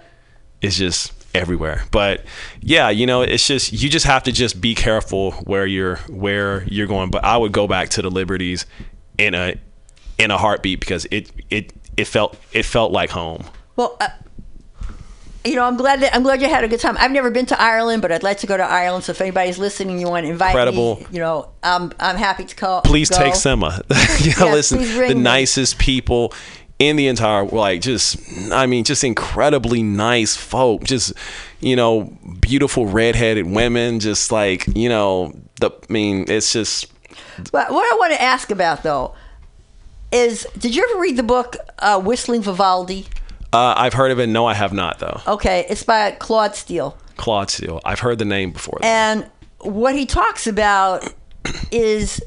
is just everywhere. But yeah, you know, it's just you just have to just be careful where you're where you're going. But I would go back to the Liberties in a in a heartbeat because it it it felt it felt like home. Well, uh, you know, I'm glad that I'm glad you had a good time. I've never been to Ireland, but I'd like to go to Ireland. So if anybody's listening, you want to invite Incredible. me, you know, I'm I'm happy to call. please go. take Simma. you know, Yes, listen, the me. nicest people in the entire like just I mean just incredibly nice folk. Just you know, beautiful redheaded women. Just like you know, the I mean, it's just But what I want to ask about though is, did you ever read the book uh, Whistling Vivaldi? uh, I've heard of it. No, I have not though. Okay, it's by Claude Steele. Claude Steele. I've heard the name before. And what he talks about is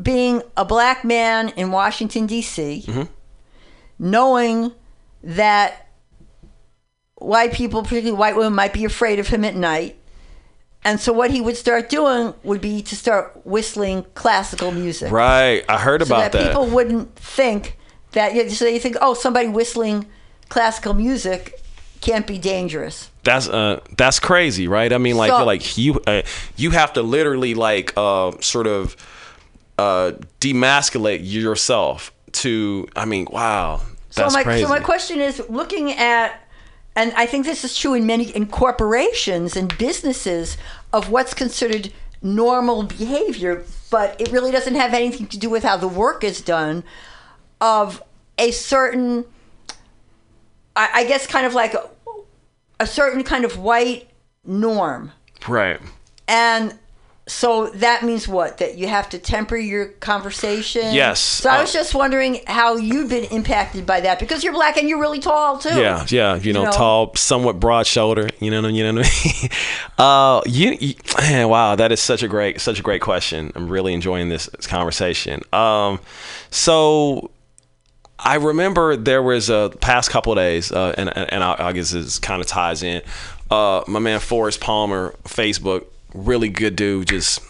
being a black man in Washington, D.C., Mhm. Knowing that white people, particularly white women, might be afraid of him at night. And so, what he would start doing would be to start whistling classical music. Right, I heard so about that, that. people wouldn't think that. So you think, oh, somebody whistling classical music can't be dangerous. That's uh that's crazy, right? I mean, like So- like you uh, you have to literally like uh sort of uh demasculate yourself to. I mean, wow, that's so my crazy. so my question is looking at and I think this is true in many in corporations and businesses of what's considered normal behavior, but it really doesn't have anything to do with how the work is done of a certain I, I guess kind of like a, a certain kind of white norm. right. And so that means what? That you have to temper your conversation? Yes. So I Uh, was just wondering how you've been impacted by that because you're black and you're really tall too. Yeah, yeah, you know, You know? tall, somewhat broad shoulder. You know, you know what I mean. *laughs* uh, you, you, man, wow, that is such a great, such a great question. I'm really enjoying this, this conversation. Um, so I remember there was a past couple of days, uh, and and I, I guess this kind of ties in. Uh, my man Forrest Palmer, Facebook, really good dude, just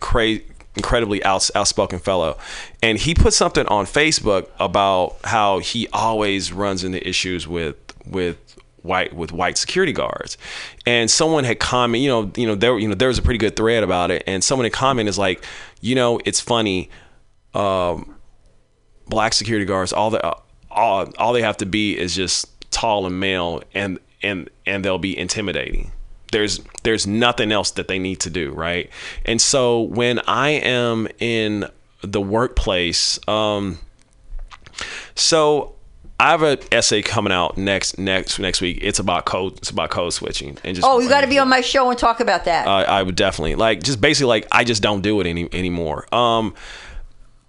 crazy, incredibly out, outspoken fellow, and he put something on Facebook about how he always runs into issues with with white with white security guards, and someone had commented, you know, you know there you know there was a pretty good thread about it, and someone had commented is like, you know, it's funny. Um, black security guards all the all, all they have to be is just tall and male and and and they'll be intimidating there's there's nothing else that they need to do right and so when i am in the workplace um so I have an essay coming out next next next week. It's about code. It's about code switching and just Oh, you got to be on my show and talk about that. I, I would definitely like just basically like I just don't do it any anymore. Um,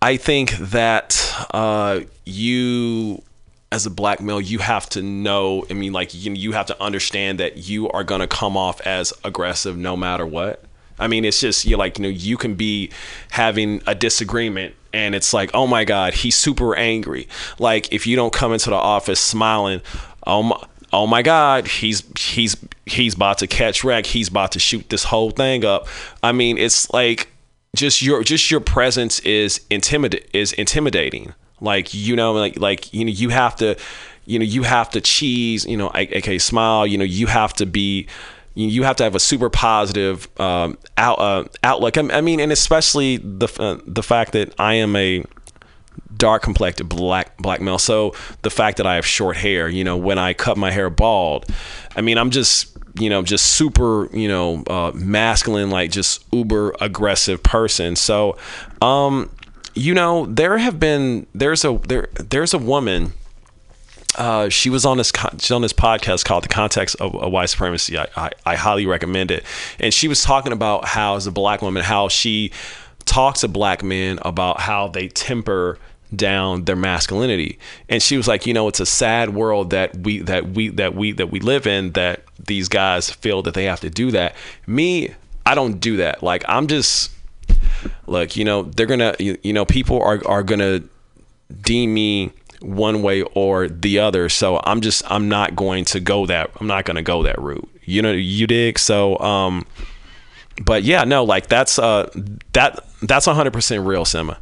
I think that uh, you as a black male, you have to know. I mean, like you, you have to understand that you are gonna come off as aggressive no matter what. I mean, it's just you're like you know you can be having a disagreement and it's like oh my god he's super angry. Like if you don't come into the office smiling, oh my oh my god he's he's he's about to catch wreck. He's about to shoot this whole thing up. I mean, it's like just your just your presence is intimidate is intimidating like you know like like you know you have to you know you have to cheese you know aka smile you know you have to be you have to have a super positive um, out, uh, outlook. I I mean, and especially the uh, the fact that I am a dark complected black black male. So the fact that I have short hair, you know, when I cut my hair bald, I mean, I'm just you know just super you know uh, masculine, like just uber aggressive person. So, um, you know, there have been there's a there there's a woman. Uh, she was on this she's on this podcast called "The Context of, White Supremacy." I, I, I highly recommend it. And she was talking about how, as a black woman, how she talks to black men about how they temper down their masculinity and she was like you know it's a sad world that we that we that we that we live in that these guys feel that they have to do that me i don't do that like i'm just look you know they're gonna you, you know people are are gonna deem me one way or the other so i'm just i'm not going to go that i'm not to go that route you know you dig so um but yeah no like that's uh that that's 100% real Simma.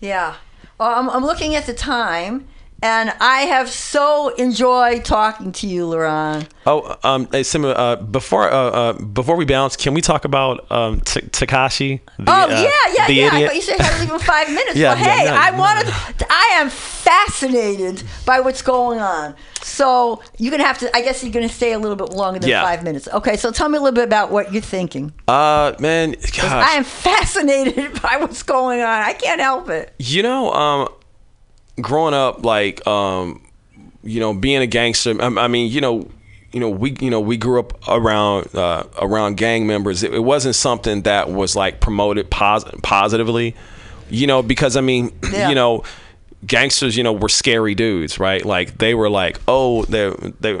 Yeah. Well, I'm, I'm looking at the time, and I have so enjoyed talking to you, LaRon. Oh, um, hey, Simma, uh, before uh, uh, before we bounce, can we talk about um, T- Tekashi? the, oh uh, yeah, yeah, yeah. I thought you said you had to leave in five *laughs* minutes. Yeah, well, yeah, hey, no, I no, wanted. I am fascinated by what's going on. So you're gonna have to. I guess you're gonna stay a little bit longer than Yeah. five minutes. Okay, so tell me a little bit about what you're thinking. Uh, man. I am *laughs* fascinated by what's going on. I can't help it. You know, um, growing up, like, um, you know, being a gangster. I, I mean, you know, you know, we, you know, we grew up around uh, around gang members. It, it wasn't something that was like promoted pos- positively, you know, because I mean, Yeah. you know, gangsters, you know, were scary dudes, right? Like they were like, oh, they they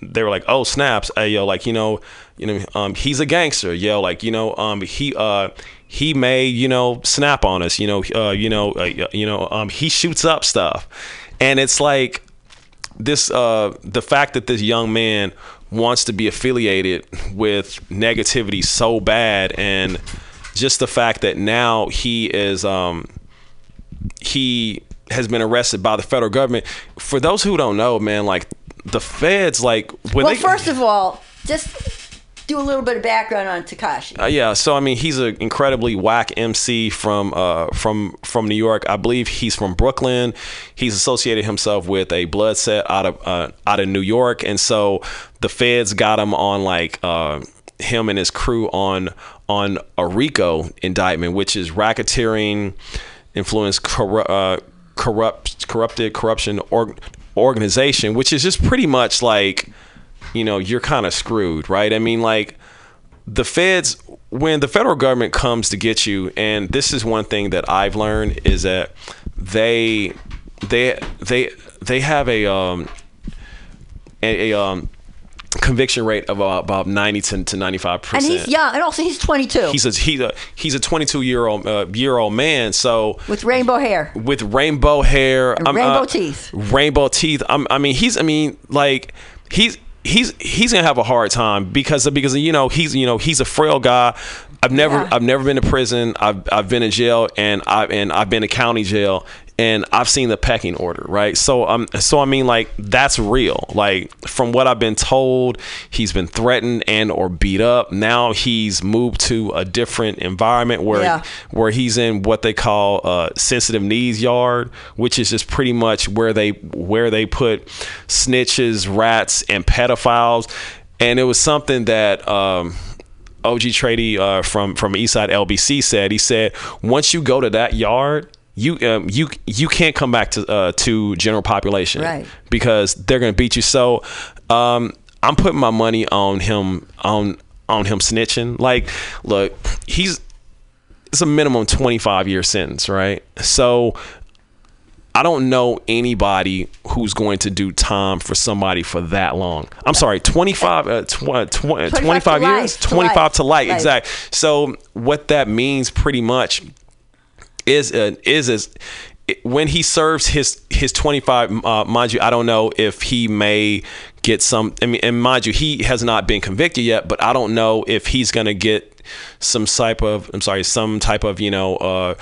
they were like, oh, snaps, hey, yo, like you know, you know, um, he's a gangster, yo, like you know, um, he uh. He may, you know, snap on us. You know, uh, you know, uh, you know. Um, he shoots up stuff, and it's like, this uh the fact that this young man wants to be affiliated with negativity so bad and just the fact that now he is um he has been arrested by the federal government for those who don't know man like the feds like when well, they first of all, just do a little bit of background on Tekashi. Uh, yeah, so I mean, he's an incredibly whack MC from uh, from from New York. I believe he's from Brooklyn. He's associated himself with a blood set out of uh, out of New York, and so the feds got him on like uh, him and his crew on on a RICO indictment, which is racketeering, influence, corru- uh, corrupt, corrupted, corruption org- organization, which is just pretty much like you know, you're kind of screwed, right? I mean, like the feds, when the federal government comes to get you, and this is one thing that I've learned is that they, they, they, they have a, um, a, a um, conviction rate of about, about 90 to, to 95 And he's young, and also he's 22 He's a he's a he's a 22 year old uh, year old man. So with rainbow hair. with rainbow hair, And rainbow uh, teeth. rainbow teeth. I'm, I mean, he's. I mean, like he's he's he's gonna have a hard time because because you know he's you know he's a frail guy. I've never Yeah. I've never been to prison. I've I've been in jail and I and I've been to county jail and I've seen the pecking order, right? So um so I mean like that's real. Like from what I've been told, he's been threatened and or beat up. Now he's moved to a different environment where Yeah. where he's in what they call uh, sensitive needs yard, which is just pretty much where they where they put snitches, rats, and pedophiles. And it was something that um, OG Trady uh, from from Eastside LBC said. He said once you go to that yard. You um, you you can't come back to uh, to general population Right. because they're gonna beat you. So um, I'm putting my money on him on on him snitching. Like, look, he's it's a minimum 25 year sentence, right? So I don't know anybody who's going to do time for somebody for that long. I'm sorry, 25, uh, tw- uh, tw- 25, 25 years, life, to 25 life, to life, life. exactly. So what that means pretty much is uh, is is when he serves his his 25 uh, mind you i don't know if he may get some i mean and mind you he has not been convicted yet but i don't know if he's going to get some type of i'm sorry some type of you know uh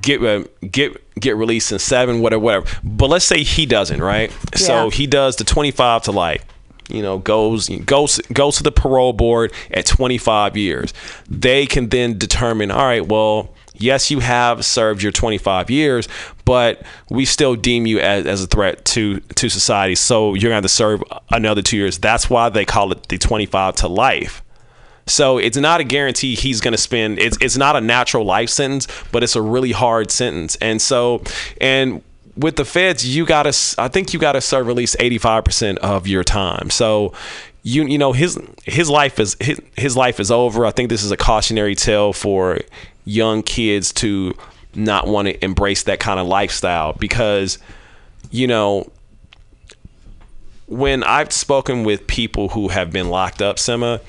get uh, get get released in seven whatever whatever. But let's say he doesn't right? So he does the 25 to life you know goes goes goes to the parole board at 25 years. They can then determine all right well yes, you have served your 25 years, but we still deem you as, as a threat to to society. So you're going to have to serve another two years. That's why they call it the 25 to life. So it's not a guarantee he's going to spend. It's it's not a natural life sentence, but it's a really hard sentence. And so, and with the feds, you got to. I think you got to serve at least eighty five percent of your time. So. You you know his his life is his, his life is over. I think this is a cautionary tale for young kids to not want to embrace that kind of lifestyle. Because you know when I've spoken with people who have been locked up, Simma,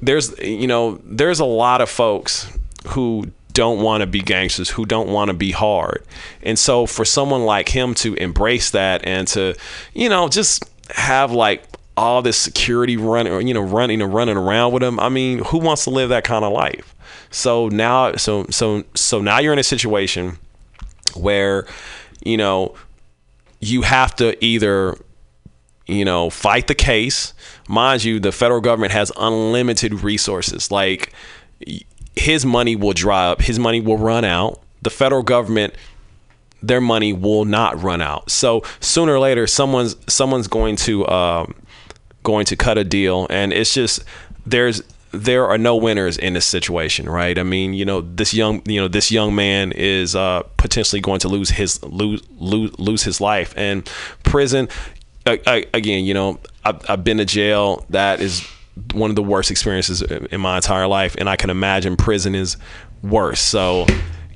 there's you know there's a lot of folks who don't want to be gangsters who don't want to be hard. And so for someone like him to embrace that and to you know just have like all this security running you know running and running around with him i mean who wants to live that kind of life so now so so so now you're in a situation where you know you have to either you know, fight the case. Mind you, the federal government has unlimited resources. Like his money will dry up, his money will run out. The federal government their money will not run out. So sooner or later someone's someone's going to um, going to cut a deal and it's just there's there are no winners in this situation, right? I mean, you know, this young, you know, this young man is uh, potentially going to lose his lose lose lose his life, and prison I, I, again, you know, I've, I've been to jail. That is one of the worst experiences in my entire life, and I can imagine prison is worse. So,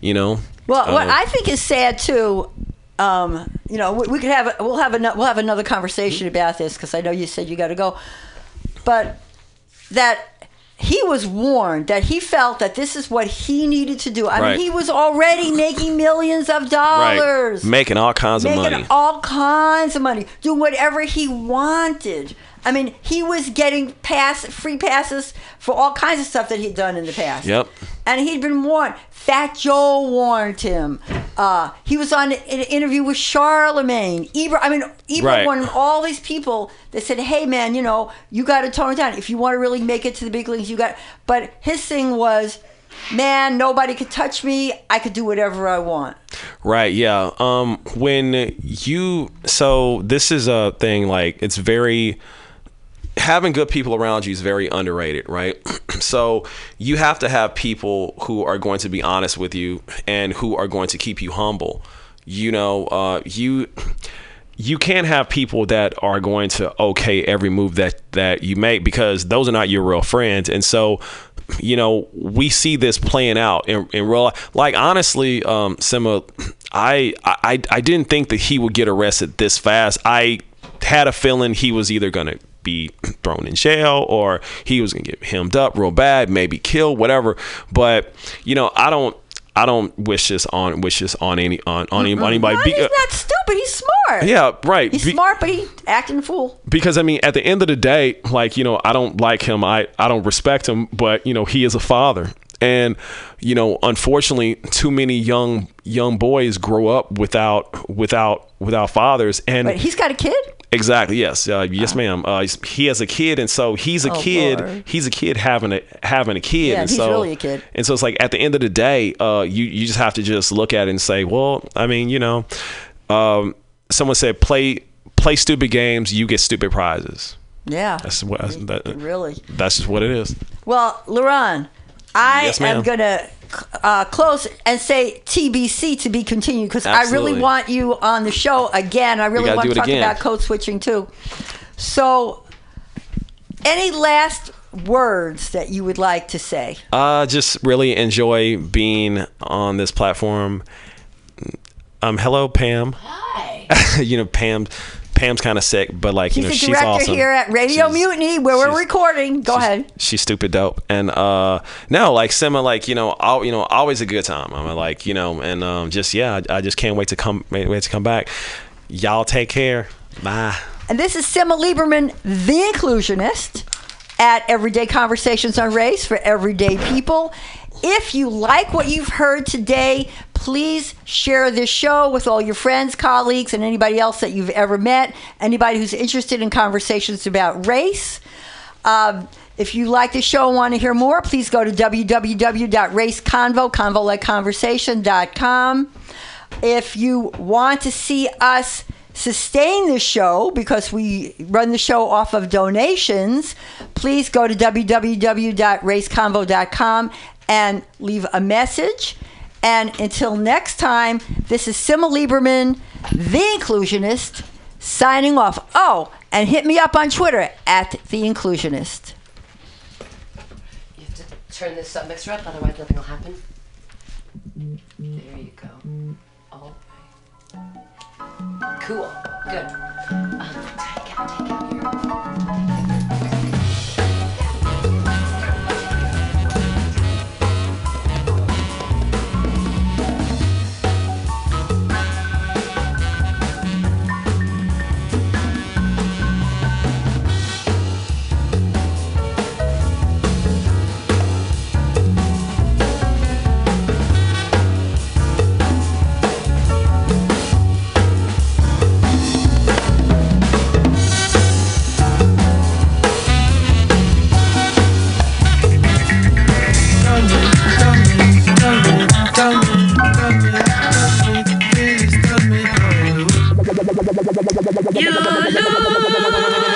you know. Well, what uh, I think is sad too. Um, you know, we, we could have we'll have another we'll have another conversation about this because I know you said you got to go, but that he was warned that he felt that this is what he needed to do. I Right. mean, he was already making millions of dollars, right, making all kinds of making money. all kinds of money, doing whatever he wanted. I mean, he was getting pass free passes for all kinds of stuff that he'd done in the past. Yep. And he'd been warned. Fat Joe warned him. Uh, he was on an interview with Charlamagne. Ebro, I mean, Ebro Right. warned all these people that said, "Hey, man, you know, you got to tone it down if you want to really make it to the big leagues. You got." But his thing was, "Man, nobody could touch me. I could do whatever I want." Right. Yeah. Um. When you so this is a thing like it's very having good people around you is very underrated, right? *clears throat* so you have to have people who are going to be honest with you and who are going to keep you humble. You know, uh, you you can't have people that are going to okay every move that that you make because those are not your real friends and so you know we see this playing out in, in real life like honestly um Simma I, I i didn't think that he would get arrested this fast i had a feeling he was either gonna be thrown in jail or he was gonna get hemmed up real bad maybe killed whatever but you know i don't I don't wish this on wish this on any on, on any- anybody. No, he's not stupid. He's smart. yeah, right. He's Be- smart, but he acting fool. because I mean, at the end of the day, like you know, I don't like him. I I don't respect him, but you know, he is a father, and you know, unfortunately, too many young young boys grow up without without without fathers, and But he's got a kid. Exactly. Yes. Uh, yes, ma'am. Uh, he has a kid, and so he's a Oh, kid. Lord. He's a kid having a having a kid. Yeah, and he's so, really a kid. And so it's like at the end of the day, uh, you you just have to just look at it and say, well, I mean, you know, um, someone said play play stupid games, you get stupid prizes. Yeah. That's what that, Really. That's just what it is. Well, LaRon, I Yes, am ma'am. Going to uh, close and say TBC to be continued because I really want you on the show again. I really want to talk again. about code switching too. So, any last words that you would like to say? Uh, just really enjoy being on this platform. Um, hello, Pam. Hi. *laughs* you know, Pam. Pam's kind of sick, but like you know, she's director awesome. here at Radio She's- Mutiny where we're recording. Go ahead. she's stupid dope and uh no like Simma like you know all you know always a good time I'm like you know and um just yeah I, I just can't wait to come wait, wait to come back y'all take care bye And this is Simma Lieberman, the inclusionist, at Everyday Conversations on Race for Everyday People. If you like what you've heard today, please share this show with all your friends, colleagues, and anybody else that you've ever met, anybody who's interested in conversations about race. Um, If you like the show and want to hear more, please go to www.raceconvo, convo like conversation.com. If you want to see us sustain the show because we run the show off of donations, please go to www.raceconvo.com and leave a message. And until next time, this is Simma Lieberman, the inclusionist, signing off. Oh, and hit me up on Twitter at the inclusionist. You have to turn this uh, mixer up, otherwise nothing will happen. There you go. All right. Cool. Good. Um, You look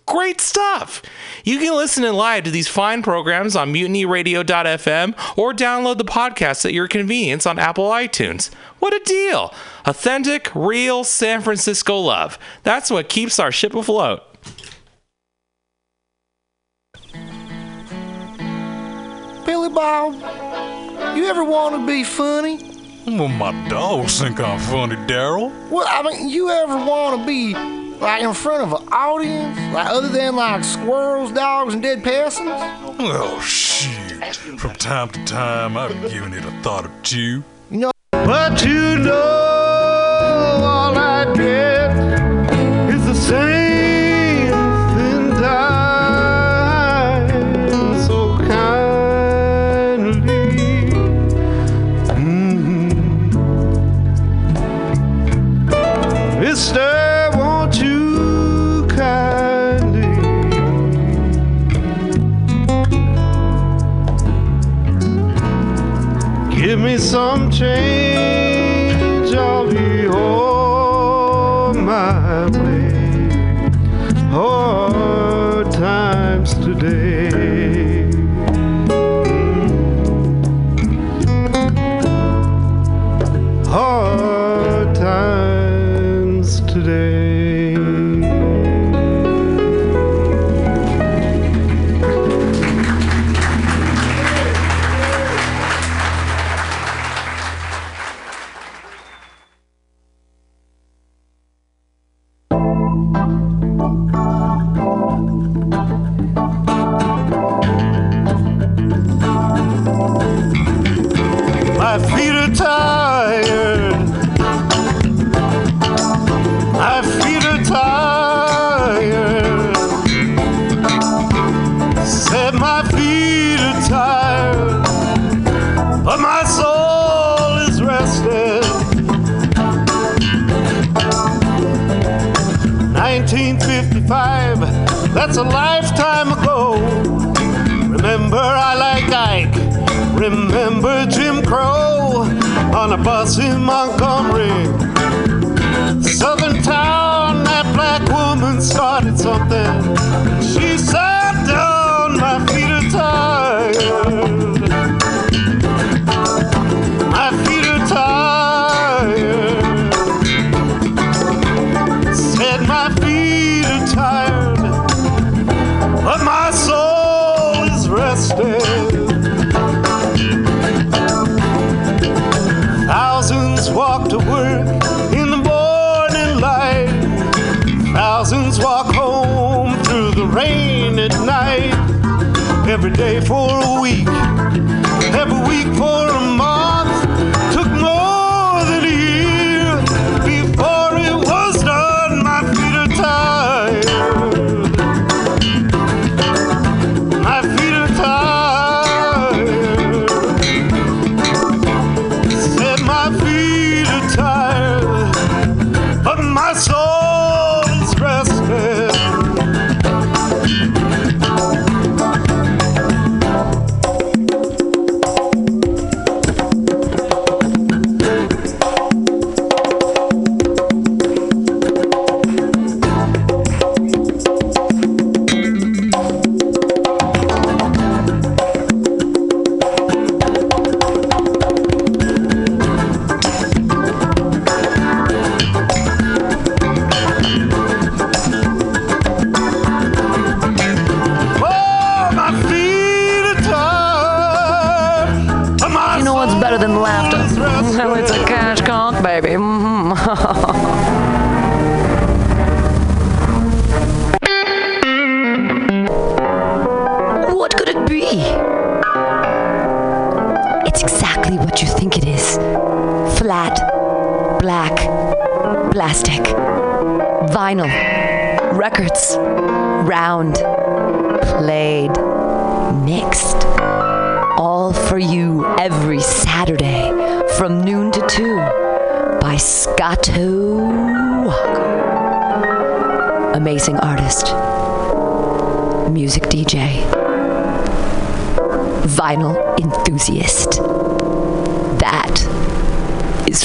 Great stuff! You can listen in live to these fine programs on mutinyradio.fm or download the podcast at your convenience on Apple iTunes. What a deal! Authentic, real San Francisco love. That's what keeps our ship afloat. Billy Bob, you ever want to be funny? Well, my dogs think I'm funny, Daryl. Well, I mean, you ever want to be like in front of an audience, like other than like squirrels, dogs, and dead peasants? Oh, shit. From time to time, I've given it a thought or two. You know, but you know, all I get change?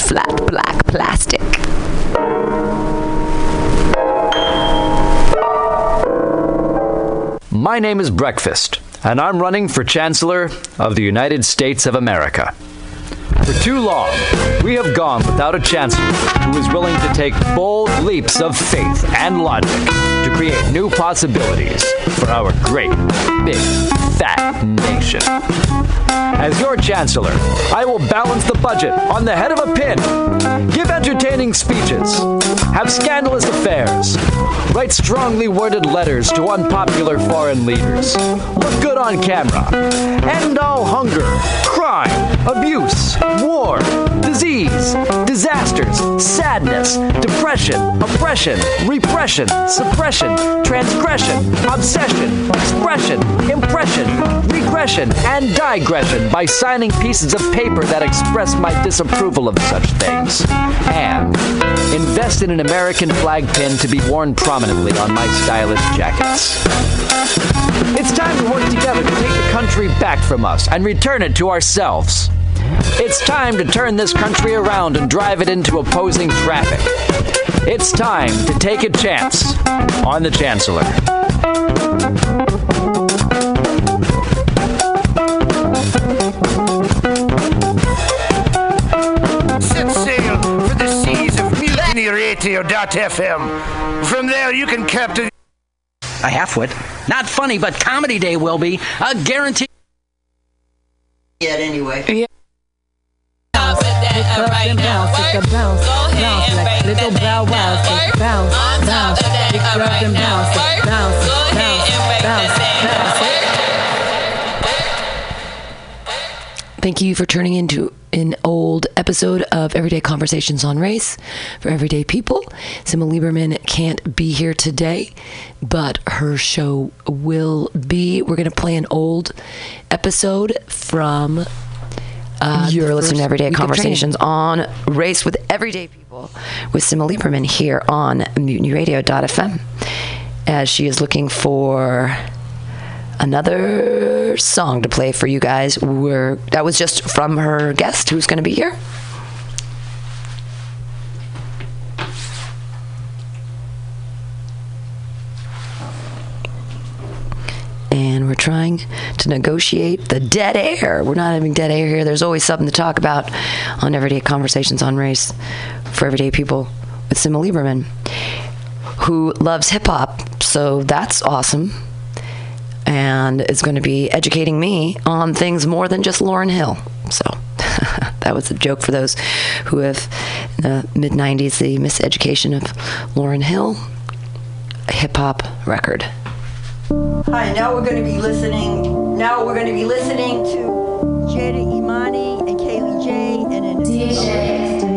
Flat black plastic. My name is Breakfast, and I'm running for Chancellor of the United States of America. For too long, we have gone without a chancellor who is willing to take bold leaps of faith and logic to create new possibilities for our great, big, fat nation. As your chancellor, I will balance the budget on the head of a pin, give entertaining speeches, have scandalous affairs, write strongly worded letters to unpopular foreign leaders, look good on camera, end all hunger, crime, abuse, war, disease, disasters, sadness, depression, oppression, repression, suppression, transgression, obsession, expression, impression, regression, and digression by signing pieces of paper that express my disapproval of such things. And invest in an American flag pin to be worn prominently on my stylish jackets. It's time to work together to take the country back from us and return it to ourselves. It's time to turn this country around and drive it into opposing traffic. It's time to take a chance on the Chancellor. mutinyradio.fm. From there, you can captain. A halfwit. Not funny, but Comedy Day will be. A guarantee. Yet anyway. Yeah. Bounce, bounce, it's a bounce, bounce like little bow wow, so bounce, bounce, big up and bounce, bounce, bounce, bounce, bounce. Thank you for turning into an old episode of Everyday Conversations on Race for Everyday People. Simma Lieberman can't be here today, but her show will be. We're going to play an old episode from. Uh, You're listening to Everyday Conversations on Race with Everyday People with Simma Lieberman here on MutinyRadio.fm as she is looking for another song to play for you guys. We're, that was just from her guest who's going to be here. And we're trying to negotiate the dead air. We're not having dead air here. There's always something to talk about on Everyday Conversations on Race for Everyday People with Simma Lieberman, who loves hip hop. So that's awesome and is going to be educating me on things more than just Lauryn Hill. So *laughs* that was a joke for those who have, in the mid 90s, the miseducation of Lauryn Hill, a hip hop record. Hi, now we're going to be listening. Now we're going to be listening to Jada Imani and Kaylee J. and an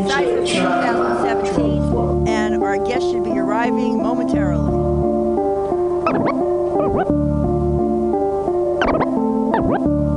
Cypher 2017. And our guest should be arriving momentarily you.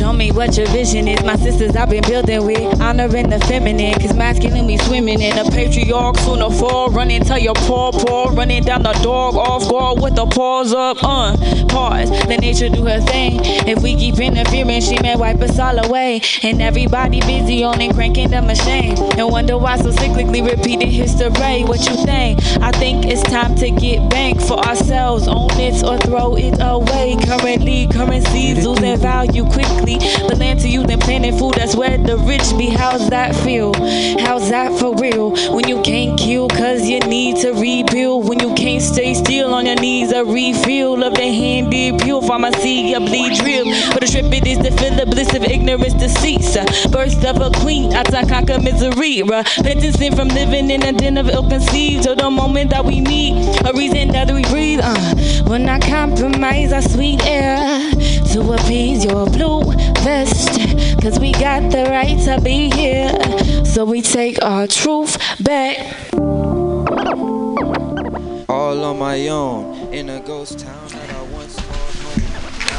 Show me what your vision is. My sisters I've been building with. Honoring the feminine. Cause masculine we swimming in. A patriarch sooner fall. Running till your paw paw. Running down the dog off guard with the paws up. Uh, pause. Let nature do her thing. If we keep interfering, she may wipe us all away. And everybody busy on and cranking the machine. And wonder why so cyclically repeating history. What you think? I think it's time to get bank for ourselves. Own it or throw it away. Currently, currencies losing value quickly. The land to use and planting food, that's where the rich be. How's that feel? How's that for real? When you can't kill cause you need to rebuild. When you can't stay still on your knees, a refill of the handy pure pharmacy, a bleed drip. But the trip it is to feel the bliss of ignorance to cease. Birth of a queen, I conquer misery. Repenting from living in a den of ill conceived. To the moment that we meet, a reason that we breathe. Uh, will not compromise our sweet air to appease your blue vest. Cause we got the right to be here. So we take our truth back. all on my own in a ghost town that I once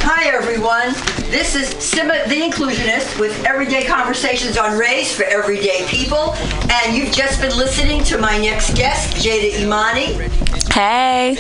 Hi, everyone. This is Simma the Inclusionist with everyday conversations on race for everyday people. And you've just been listening to my next guest, Jada Imani. Hey.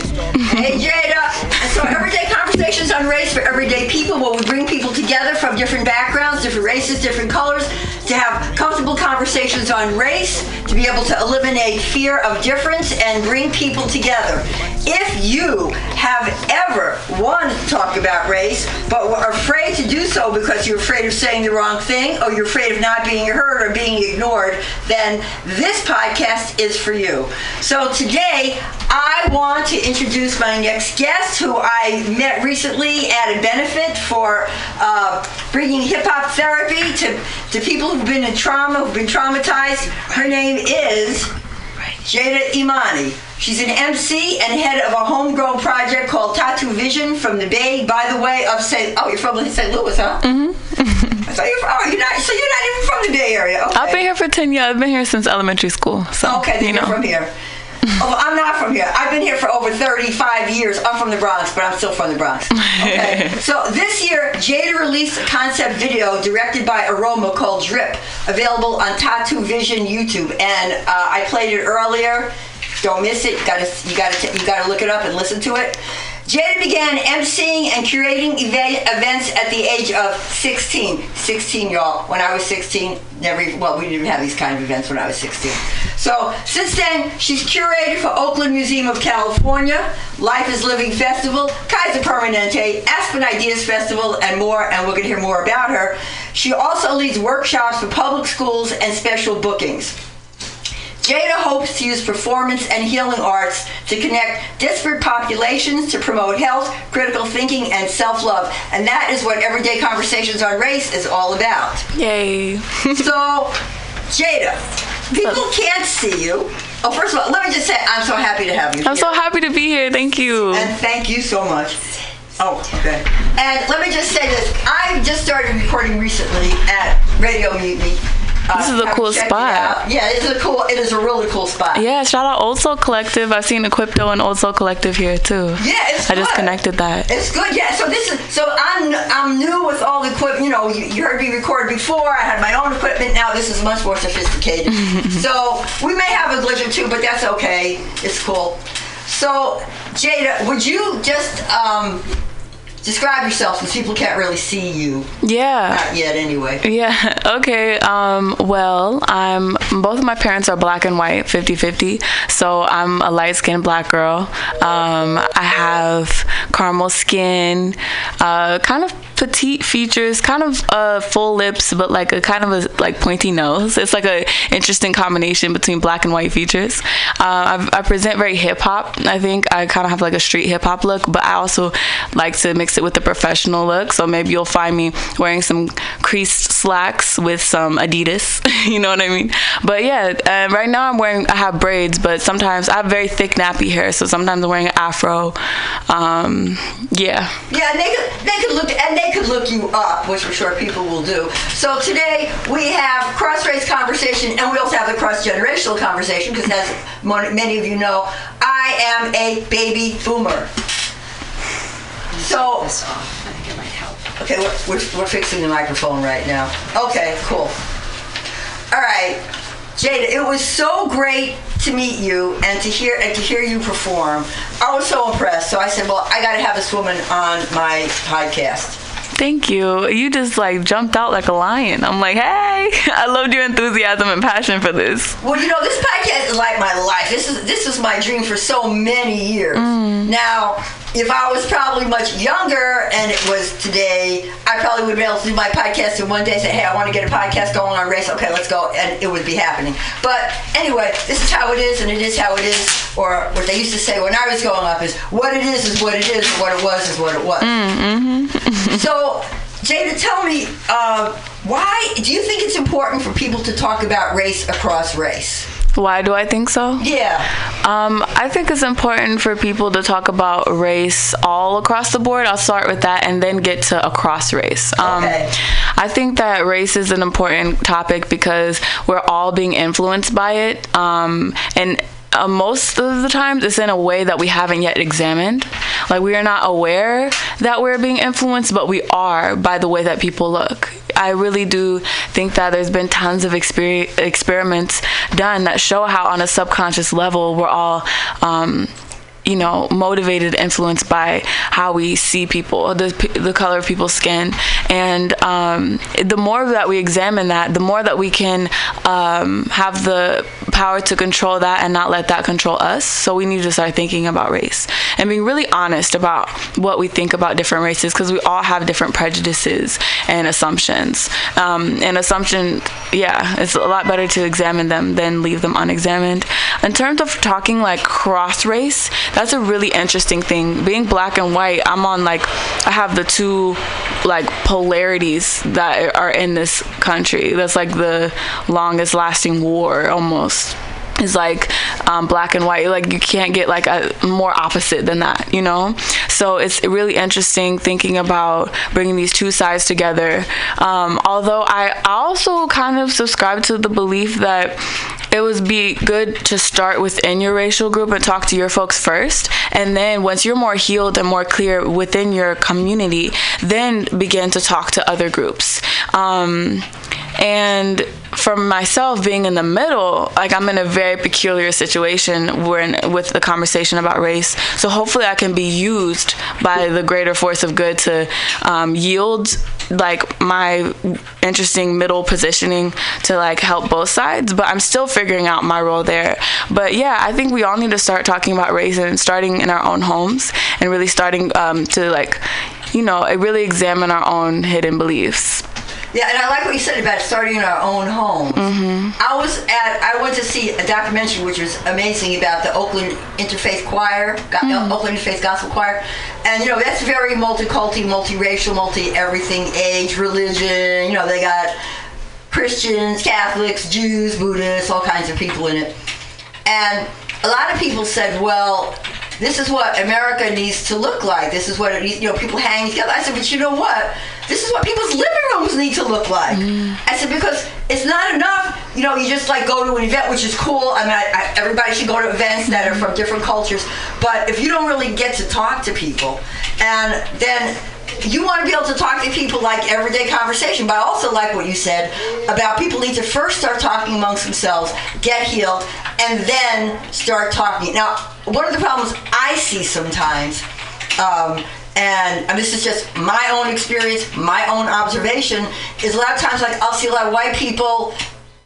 Hey, Jada. And so, everyday conversations on race for everyday people, where we bring people together from different backgrounds, different races, different colors, to have comfortable conversations on race, to be able to eliminate fear of difference and bring people together. If you have ever wanted to talk about race, but were afraid to do so because you're afraid of saying the wrong thing, or you're afraid of not being heard or being ignored, then this podcast is for you. So today, I want to introduce my next guest, who I met recently at a benefit for uh, bringing hip hop therapy to, to people who've been in trauma, who've been traumatized. Her name is Jada Imani. She's an MC and head of a homegrown project called Tattoo Vision from the Bay, by the way, of St. Oh, you're from St. Louis, huh? Mm-hmm. *laughs* So you're, oh, you're not. So you're not even from the Bay Area. Okay. I've been here for 10 years. I've been here since elementary school. So, Okay, then you you're know. from here. *laughs* oh, I'm not from here. I've been here for over 35 years. I'm from the Bronx, but I'm still from the Bronx. Okay. *laughs* so this year, Jada released a concept video directed by Aroma called Drip, available on Tattoo Vision YouTube, and uh, I played it earlier. Don't miss it. You gotta, you gotta, you gotta look it up and listen to it. Jada began emceeing and curating events at the age of 16. 16, y'all. When I was 16, never, well, we didn't have these kind of events when I was 16. So since then, she's curated for Oakland Museum of California, Life is Living Festival, Kaiser Permanente, Aspen Ideas Festival, and more, and we're going to hear more about her. She also leads workshops for public schools and special bookings. Jada hopes to use performance and healing arts to connect disparate populations to promote health, critical thinking, and self love. And that is what Everyday Conversations on Race is all about. Yay. *laughs* so, Jada, people can't see you. Oh, first of all, let me just say I'm so happy to have you. I'm so happy to be here. Thank you. And thank you so much. Oh, okay. And let me just say this. I just started recording recently at Radio Mutiny. Uh, This is a cool it spot. Yeah, it's a cool. It is a really cool spot. Yeah, shout out Old Soul Collective. I've seen Equipto and Old Soul Collective here too. Yeah, it's I just connected that. It's good, yeah. So this is so I'm I'm new with all the equipment. You know, you, you heard me record before. I had my own equipment. Now this is much more sophisticated. *laughs* so we may have a glitch or two, but that's okay. It's cool. So Jada, would you just um, describe yourself since people can't really see you? Yeah. Not yet, anyway. Yeah. *laughs* Okay. Um, well, I'm both of my parents are black and white, 50-50. So I'm a light skinned black girl. Um, I have caramel skin, uh, kind of petite features, kind of uh, full lips, but like a kind of a like pointy nose. It's like a interesting combination between black and white features. Uh, I, I present very hip hop. I think I kind of have like a street hip hop look, but I also like to mix it with the professional look. So maybe you'll find me wearing some creased slacks with some Adidas. *laughs* you know what I mean? But yeah, uh, right now I'm wearing I have braids, but sometimes I have very thick nappy hair, so sometimes I'm wearing an afro. Um, yeah. Yeah, and they could they could look and they could look you up, which I'm sure people will do. So today we have cross race conversation, and we also have the cross generational conversation because, as many of you know, I am a baby boomer. So. Okay, we're, we're, we're fixing the microphone right now. Okay, cool. All right, Jada, it was so great to meet you and to hear and to hear you perform. I was so impressed. So I said, well, I got to have this woman on my podcast. Thank you. You just like jumped out like a lion. I'm like, hey, *laughs* I loved your enthusiasm and passion for this. Well, you know, this podcast is like my life. This is this is my dream for so many years. Mm. Now, if I was probably much younger and it was today, I probably would be able to do my podcast and one day. Say, hey, I want to get a podcast going on race. Okay, let's go, and it would be happening. But anyway, this is how it is, and it is how it is. Or what they used to say when I was growing up is, what it is is what it is, and what it was is what it was. Mm-hmm. *laughs* so, Jada, tell me, uh, why do you think it's important for people to talk about race across race? Why do I think so? Yeah. Um, I think it's important for people to talk about race all across the board. I'll start with that and then get to across race. Um, I think that race is an important topic because we're all being influenced by it. Um, and uh, most of the times it's in a way that we haven't yet examined. Like we are not aware that we're being influenced, but we are by the way that people look. I really do think that there's been tons of exper- experiments done that show how, on a subconscious level, we're all. Um, you know, motivated, influenced by how we see people, the the color of people's skin, and um, the more that we examine that, the more that we can um, have the power to control that and not let that control us. So we need to start thinking about race and being really honest about what we think about different races, because we all have different prejudices and assumptions. Um, and assumption, yeah, it's a lot better to examine them than leave them unexamined. In terms of talking like cross race, that's a really interesting thing. Being black and white, I'm on like I have the two like polarities that are in this country. That's like the longest lasting war almost is like um, black and white. Like you can't get like a more opposite than that you know? So it's really interesting thinking about bringing these two sides together. Um, although i also kind of subscribe to the belief that it would be good to start within your racial group and talk to your folks first. And then once you're more healed and more clear within your community then begin to talk to other groups. Um, and for myself being in the middle like i'm in a very peculiar situation when with the conversation about race. So hopefully i can be used by the greater force of good to um, yield like my interesting middle positioning to like help both sides. But i'm still figuring out my role there. But yeah i think we all need to start talking about race and starting in our own homes and really starting um, to like you know really examine our own hidden beliefs Yeah, and I like what you said about starting in our own homes. Mm-hmm. I was at, I went to see a documentary which was amazing about the Oakland Interfaith Choir, Go- mm. Oakland Interfaith Gospel Choir, and you know that's very multicultural, multiracial, multi everything, age, religion. You know they got Christians, Catholics, Jews, Buddhists, all kinds of people in it, and a lot of people said, well. This is what America needs to look like. This is what it needs, you know, people hang together. I said, but you know what? This is what people's living rooms need to look like. Mm. I said, because it's not enough, you know, you just like go to an event, which is cool. I mean, I, I, everybody should go to events that are from different cultures. But if you don't really get to talk to people, and then you want to be able to talk to people like everyday conversation, but I also like what you said about people need to first start talking amongst themselves, get healed, and then start talking. Now, one of the problems I see sometimes, um, and, and this is just my own experience, my own observation, is a lot of times like I'll see a lot of white people,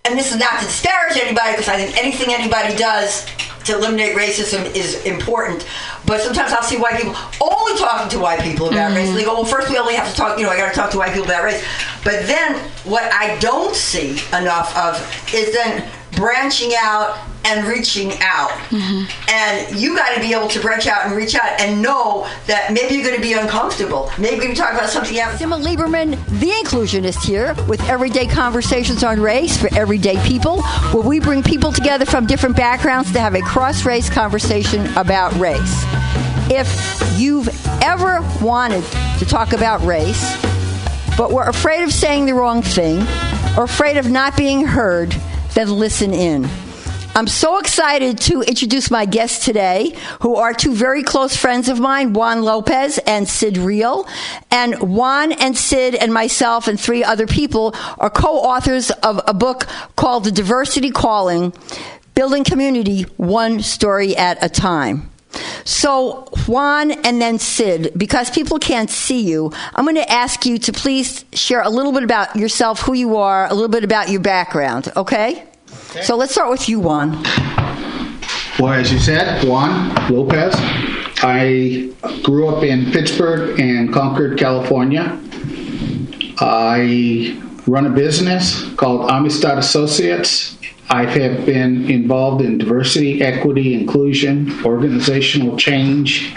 and this is not to disparage anybody because I think anything anybody does to eliminate racism is important. But sometimes I'll see white people only talking to white people about race. And they go, well, first we only have to talk, you know, I got to talk to white people about race. But then what I don't see enough of is then branching out and reaching out. And you got to be able to branch out and reach out and know that maybe you're going to be uncomfortable. Maybe we talk about something else. Simma Lieberman, the inclusionist here, with everyday conversations on race for everyday people, where we bring people together from different backgrounds to have a cross race conversation about race. If you've ever wanted to talk about race, but were afraid of saying the wrong thing or afraid of not being heard, then listen in. I'm so excited to introduce my guests today, who are two very close friends of mine, Juan Lopez and Sid Real. And Juan and Sid and myself and three other people are co-authors of a book called The Diversity Calling, Building Community One Story at a Time. So, Juan and then Sid, because people can't see you, I'm going to ask you to please share a little bit about yourself, who you are, a little bit about your background, okay? So, let's start with you, Juan. Well, as you said, Juan Lopez. I grew up in Pittsburgh and Concord, California. I run a business called Amistad Associates. I have been involved in diversity, equity, inclusion, organizational change,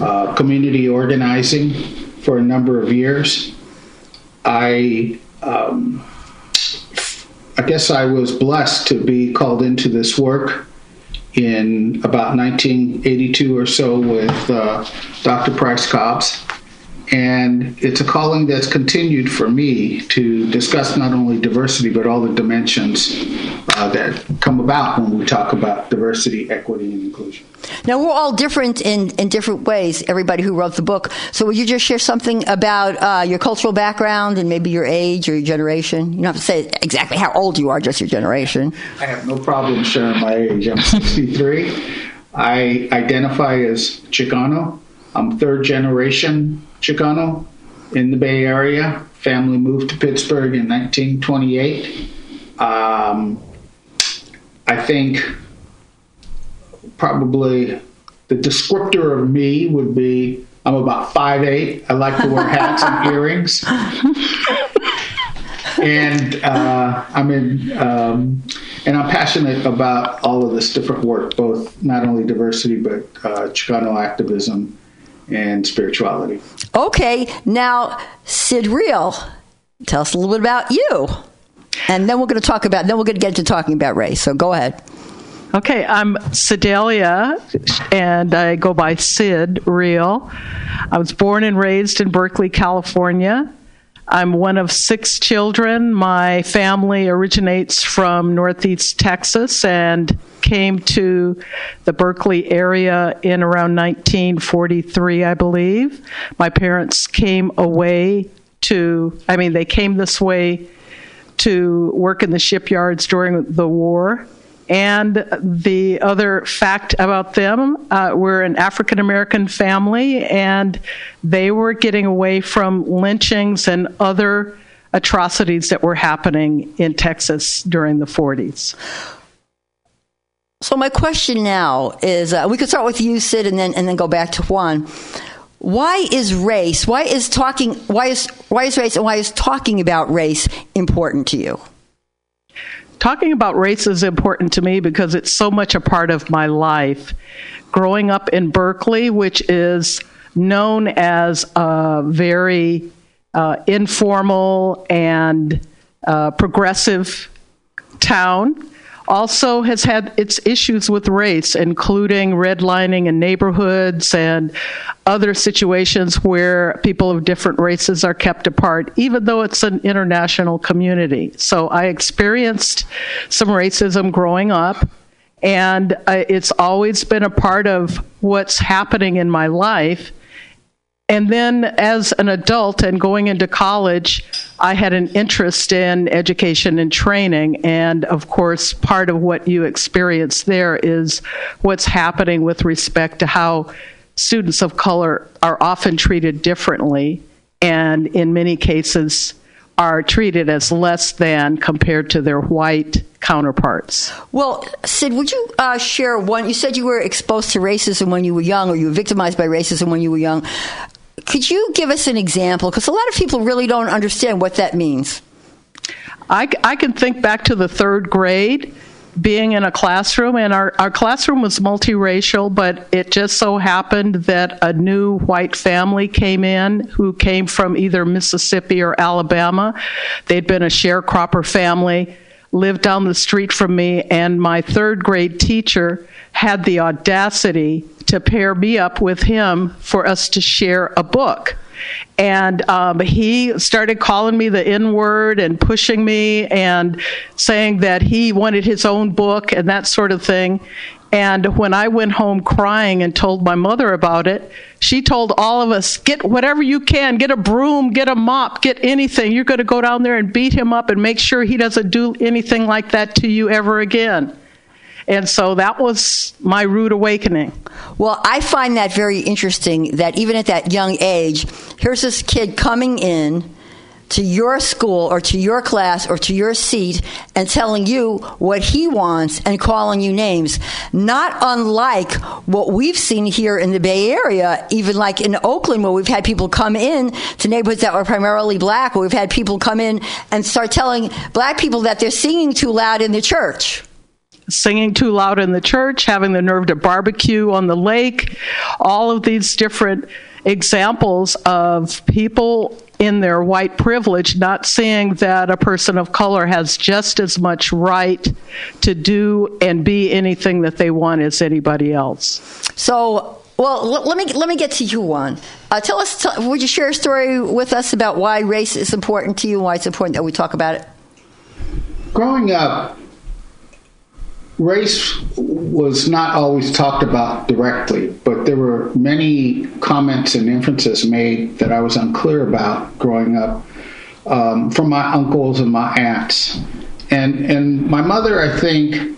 uh, community organizing for a number of years. I um, I guess I was blessed to be called into this work in about 1982 or so with uh, Dr. Price Cobbs. And it's a calling that's continued for me to discuss not only diversity but all the dimensions uh, that come about when we talk about diversity, equity, and inclusion. Now we're all different in, in different ways. Everybody who wrote the book. So would you just share something about uh, your cultural background and maybe your age or your generation? You don't have to say exactly how old you are, just your generation. I have no problem sharing my age. I'm 63. I identify as Chicano. I'm third generation Chicano in the Bay Area. Family moved to Pittsburgh in 1928. Um, I think probably the descriptor of me would be I'm about 5'8. I like to wear hats and *laughs* earrings. and uh, I'm in, um, and I'm passionate about all of this different work, both not only diversity but uh, Chicano activism and spirituality. Okay, now Sid Real, tell us a little bit about you, and then we're going to talk about. Then we're going to get into talking about race. So go ahead. Okay, I'm Sedalia, and I go by Sid Real. I was born and raised in Berkeley, California. I'm one of six children. My family originates from Northeast Texas and came to the Berkeley area in around 1943, I believe. My parents came away to, I mean, they came this way to work in the shipyards during the war. And the other fact about them, uh, we're an African American family, and they were getting away from lynchings and other atrocities that were happening in Texas during the 40s. So my question now is: uh, we could start with you, Sid, and then and then go back to Juan. Why is race? Why is talking? Why is why is race? And why is talking about race important to you? Talking about race is important to me because it's so much a part of my life. Growing up in Berkeley, which is known as a very uh, informal and uh, progressive town, also has had its issues with race, including redlining in neighborhoods and other situations where people of different races are kept apart, even though it's an international community. So I experienced some racism growing up. And uh, it's always been a part of what's happening in my life. And then as an adult and going into college, I had an interest in education and training. And of course, part of what you experience there is what's happening with respect to how students of color are often treated differently and in many cases are treated as less than compared to their white counterparts. Well, Sid, would you uh, share one? You said you were exposed to racism when you were young, or you were victimized by racism when you were young. Could you give us an example? Because a lot of people really don't understand what that means. I, I can think back to the third grade being in a classroom, and our, our classroom was multiracial, but it just so happened that a new white family came in who came from either Mississippi or Alabama. They'd been a sharecropper family, lived down the street from me, and my third grade teacher had the audacity to pair me up with him for us to share a book. And um, he started calling me the N word and pushing me and saying that he wanted his own book and that sort of thing. And when I went home crying and told my mother about it, she told all of us, get whatever you can, get a broom, get a mop, get anything. You're going to go down there and beat him up and make sure he doesn't do anything like that to you ever again. And so that was my rude awakening. Well, I find that very interesting that even at that young age, here's this kid coming in to your school or to your class or to your seat and telling you what he wants and calling you names. Not unlike what we've seen here in the Bay Area, even like in Oakland, where we've had people come in to neighborhoods that were primarily black, where we've had people come in and start telling black people that they're singing too loud in the church singing too loud in the church, having the nerve to barbecue on the lake, all of these different examples of people in their white privilege not seeing that a person of color has just as much right to do and be anything that they want as anybody else. So Well, l- let me let me get to you, Juan. Uh, tell us, t- would you share a story with us about why race is important to you and why it's important that we talk about it? Growing up, race was not always talked about directly, but there were many comments and inferences made that I was unclear about growing up um, from my uncles and my aunts. And, and my mother, I think,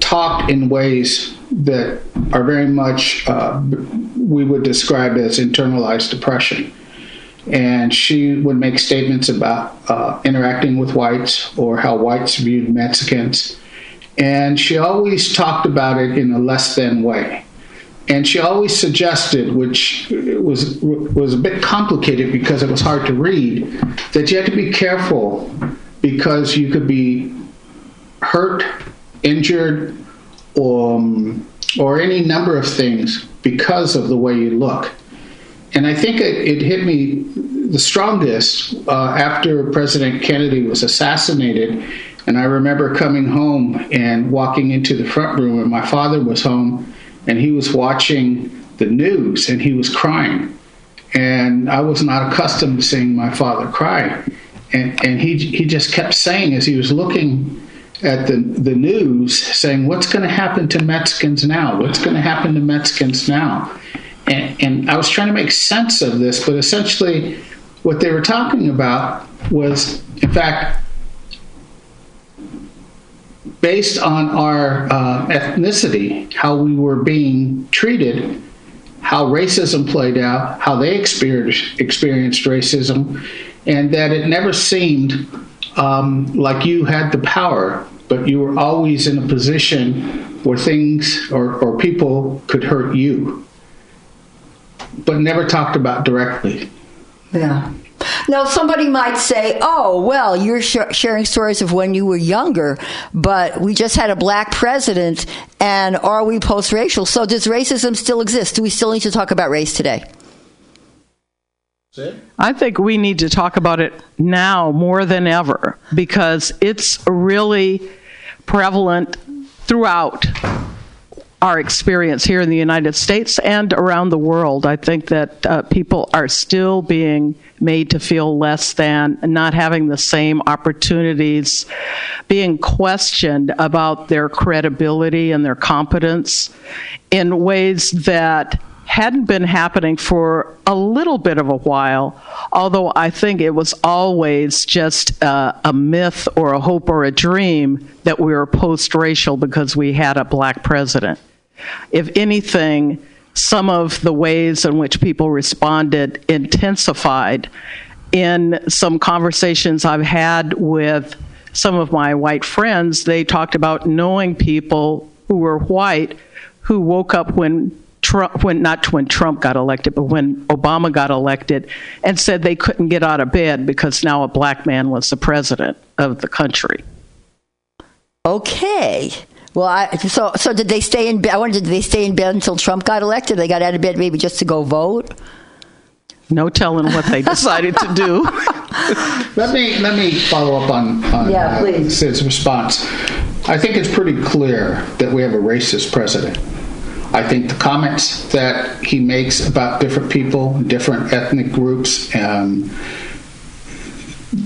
talked in ways that are very much, uh, we would describe as internalized depression and she would make statements about uh, interacting with whites or how whites viewed Mexicans. And she always talked about it in a less than way. And she always suggested, which was was a bit complicated because it was hard to read, that you had to be careful because you could be hurt, injured, or, um, or any number of things because of the way you look. And I think it, it hit me the strongest uh, after President Kennedy was assassinated. And I remember coming home and walking into the front room, and my father was home, and he was watching the news, and he was crying. And I was not accustomed to seeing my father cry. And, and he, he just kept saying, as he was looking at the, the news, saying, What's going to happen to Mexicans now? What's going to happen to Mexicans now? And, and I was trying to make sense of this, but essentially, what they were talking about was, in fact, based on our uh, ethnicity, how we were being treated, how racism played out, how they experienced, experienced racism, and that it never seemed um, like you had the power, but you were always in a position where things or, or people could hurt you, but never talked about directly. Yeah. Now, somebody might say, oh, well, you're sh- sharing stories of when you were younger, but we just had a black president, and are we post racial? So, does racism still exist? Do we still need to talk about race today? I think we need to talk about it now more than ever because it's really prevalent throughout our experience here in the United States and around the world. I think that uh, people are still being made to feel less than, not having the same opportunities, being questioned about their credibility and their competence in ways that hadn't been happening for a little bit of a while, although I think it was always just uh, a myth or a hope or a dream that we were post racial because we had a black president. If anything, some of the ways in which people responded intensified in some conversations I've had with some of my white friends. They talked about knowing people who were white who woke up when Trump, when not when Trump got elected, but when Obama got elected, and said they couldn't get out of bed because now a black man was the president of the country. Okay. Well, I, so so did they stay in bed? I wonder did they stay in bed until Trump got elected? They got out of bed maybe just to go vote? No telling what they *laughs* decided to do. let me let me follow up on, on Yeah, uh, please. Sid's response. I think it's pretty clear that we have a racist president. I think the comments that he makes about different people, different ethnic groups, um,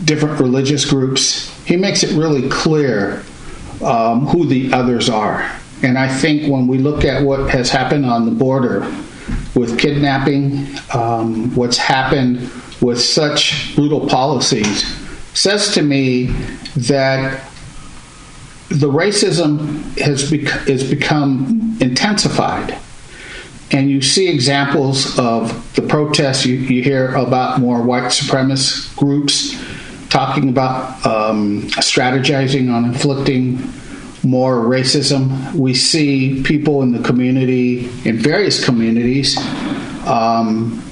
different religious groups, he makes it really clear um, who the others are. And I think when we look at what has happened on the border with kidnapping, um, what's happened with such brutal policies, says to me that the racism has bec- become intensified. And you see examples of the protests. You, you hear about more white supremacist groups talking about um, strategizing on inflicting more racism. We see people in the community, in various communities, um,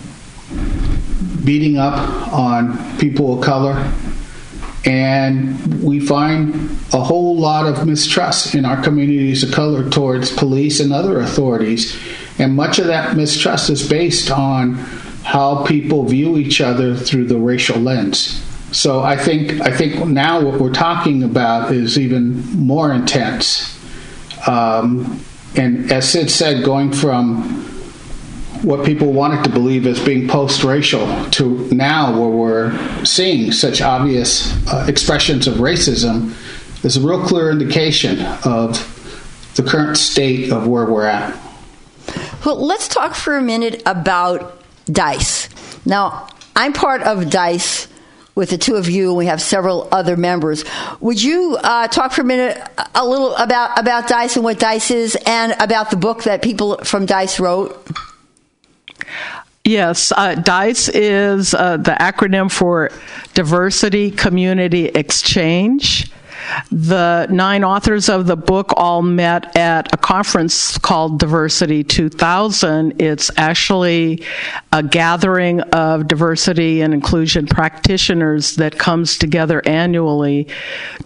beating up on people of color. And we find a whole lot of mistrust in our communities of color towards police and other authorities. And much of that mistrust is based on how people view each other through the racial lens. So I think I think now what we're talking about is even more intense. Um, and as Sid said, going from what people wanted to believe as being post-racial to now where we're seeing such obvious uh, expressions of racism is a real clear indication of the current state of where we're at. Well, let's talk for a minute about DICE. Now, I'm part of DICE with the two of you, and we have several other members. Would you uh, talk for a minute a little about, about DICE and what DICE is and about the book that people from DICE wrote? Yes, uh, DICE is uh, the acronym for Diversity Community Exchange. The nine authors of the book all met at a conference called Diversity 2000. It's actually a gathering of diversity and inclusion practitioners that comes together annually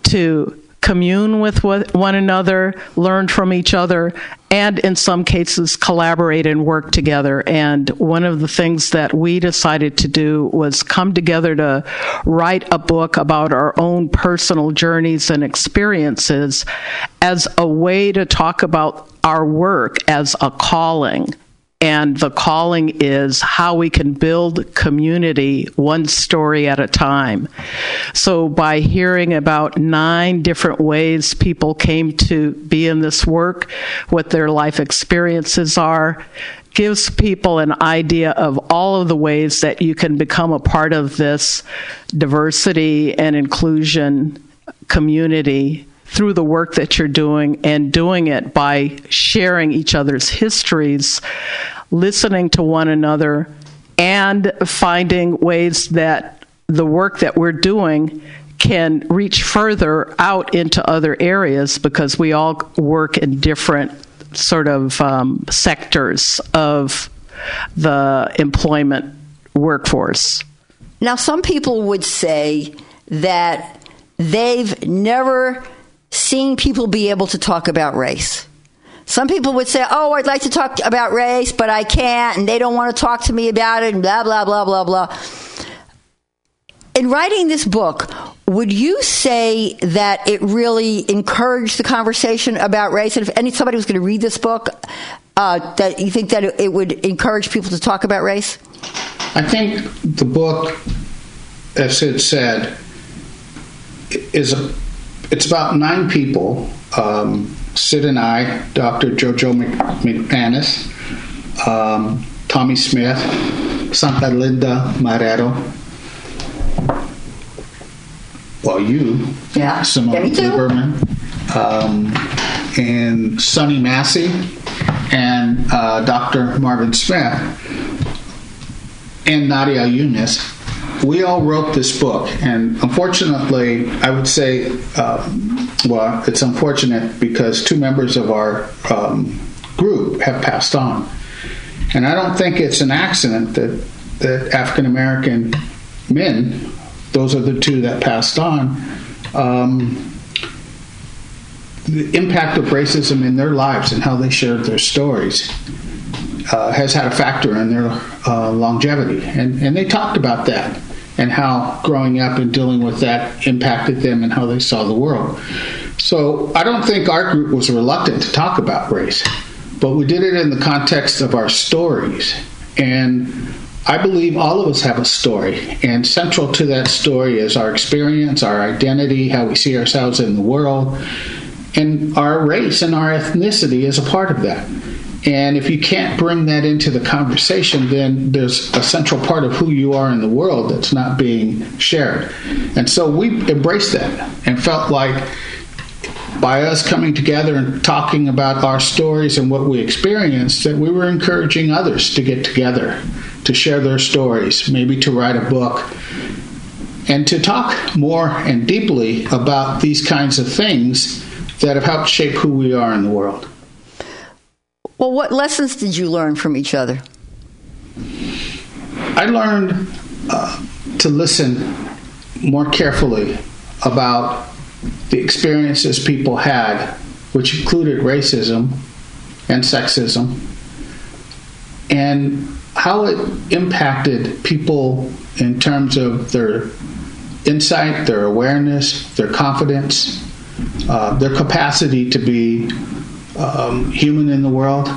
to commune with one another, learn from each other, and in some cases collaborate and work together. And one of the things that we decided to do was come together to write a book about our own personal journeys and experiences as a way to talk about our work as a calling and the calling is how we can build community one story at a time. So, by hearing about nine different ways people came to be in this work, what their life experiences are, gives people an idea of all of the ways that you can become a part of this diversity and inclusion community through the work that you're doing and doing it by sharing each other's histories, listening to one another, and finding ways that the work that we're doing can reach further out into other areas because we all work in different sort of um, sectors of the employment workforce. Now, some people would say that they've never seen people be able to talk about race. Some people would say, Oh, I'd like to talk about race, but I can't, and they don't want to talk to me about it, and blah, blah, blah, blah, blah. In writing this book, would you say that it really encouraged the conversation about race? And if any somebody was going to read this book, uh, that you think that it would encourage people to talk about race? I think the book, as it said, is a it's about nine people. Um, Sid and I, Dr. Jojo McManus, um, Tommy Smith, Santa Linda Marrero. Well, you, yeah, Simma Lieberman, um, and Sonny Massey, and uh, Dr. Marvin Smith, and Nadia Yunus we all wrote this book, and unfortunately, I would say, uh, well, it's unfortunate because two members of our um, group have passed on, and I don't think it's an accident that that African American men, those are the two that passed on. Um, the impact of racism in their lives and how they shared their stories uh, has had a factor in their uh, longevity. And, and they talked about that and how growing up and dealing with that impacted them and how they saw the world. So I don't think our group was reluctant to talk about race, but we did it in the context of our stories. And I believe all of us have a story, and central to that story is our experience, our identity, how we see ourselves in the world, and our race and our ethnicity is a part of that. And if you can't bring that into the conversation, then there's a central part of who you are in the world that's not being shared. And so we embraced that and felt like by us coming together and talking about our stories and what we experienced, that we were encouraging others to get together, to share their stories, maybe to write a book, and to talk more and deeply about these kinds of things that have helped shape who we are in the world. Well, what lessons did you learn from each other? I learned uh, to listen more carefully about the experiences people had, which included racism and sexism, and how it impacted people in terms of their insight, their awareness, their confidence, uh, their capacity to be um, human in the world.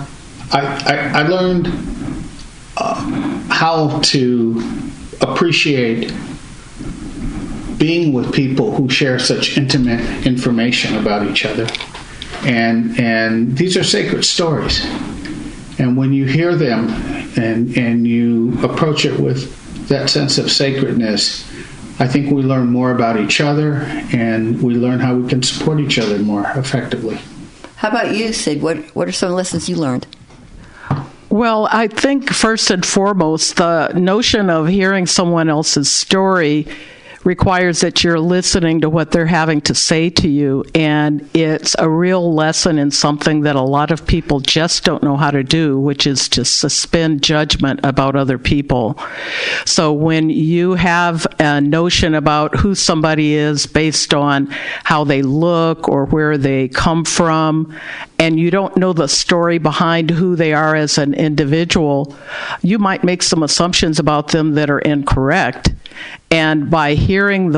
I, I, I learned uh, how to appreciate being with people who share such intimate information about each other. And, and these are sacred stories. And when you hear them and, and you approach it with that sense of sacredness, I think we learn more about each other and we learn how we can support each other more effectively. How about you, Sid? What What are some lessons you learned? Well, I think first and foremost, the notion of hearing someone else's story requires that you're listening to what they're having to say to you. And it's a real lesson in something that a lot of people just don't know how to do, which is to suspend judgment about other people. So when you have a notion about who somebody is based on how they look or where they come from, and you don't know the story behind who they are as an individual, you might make some assumptions about them that are incorrect. And by hearing the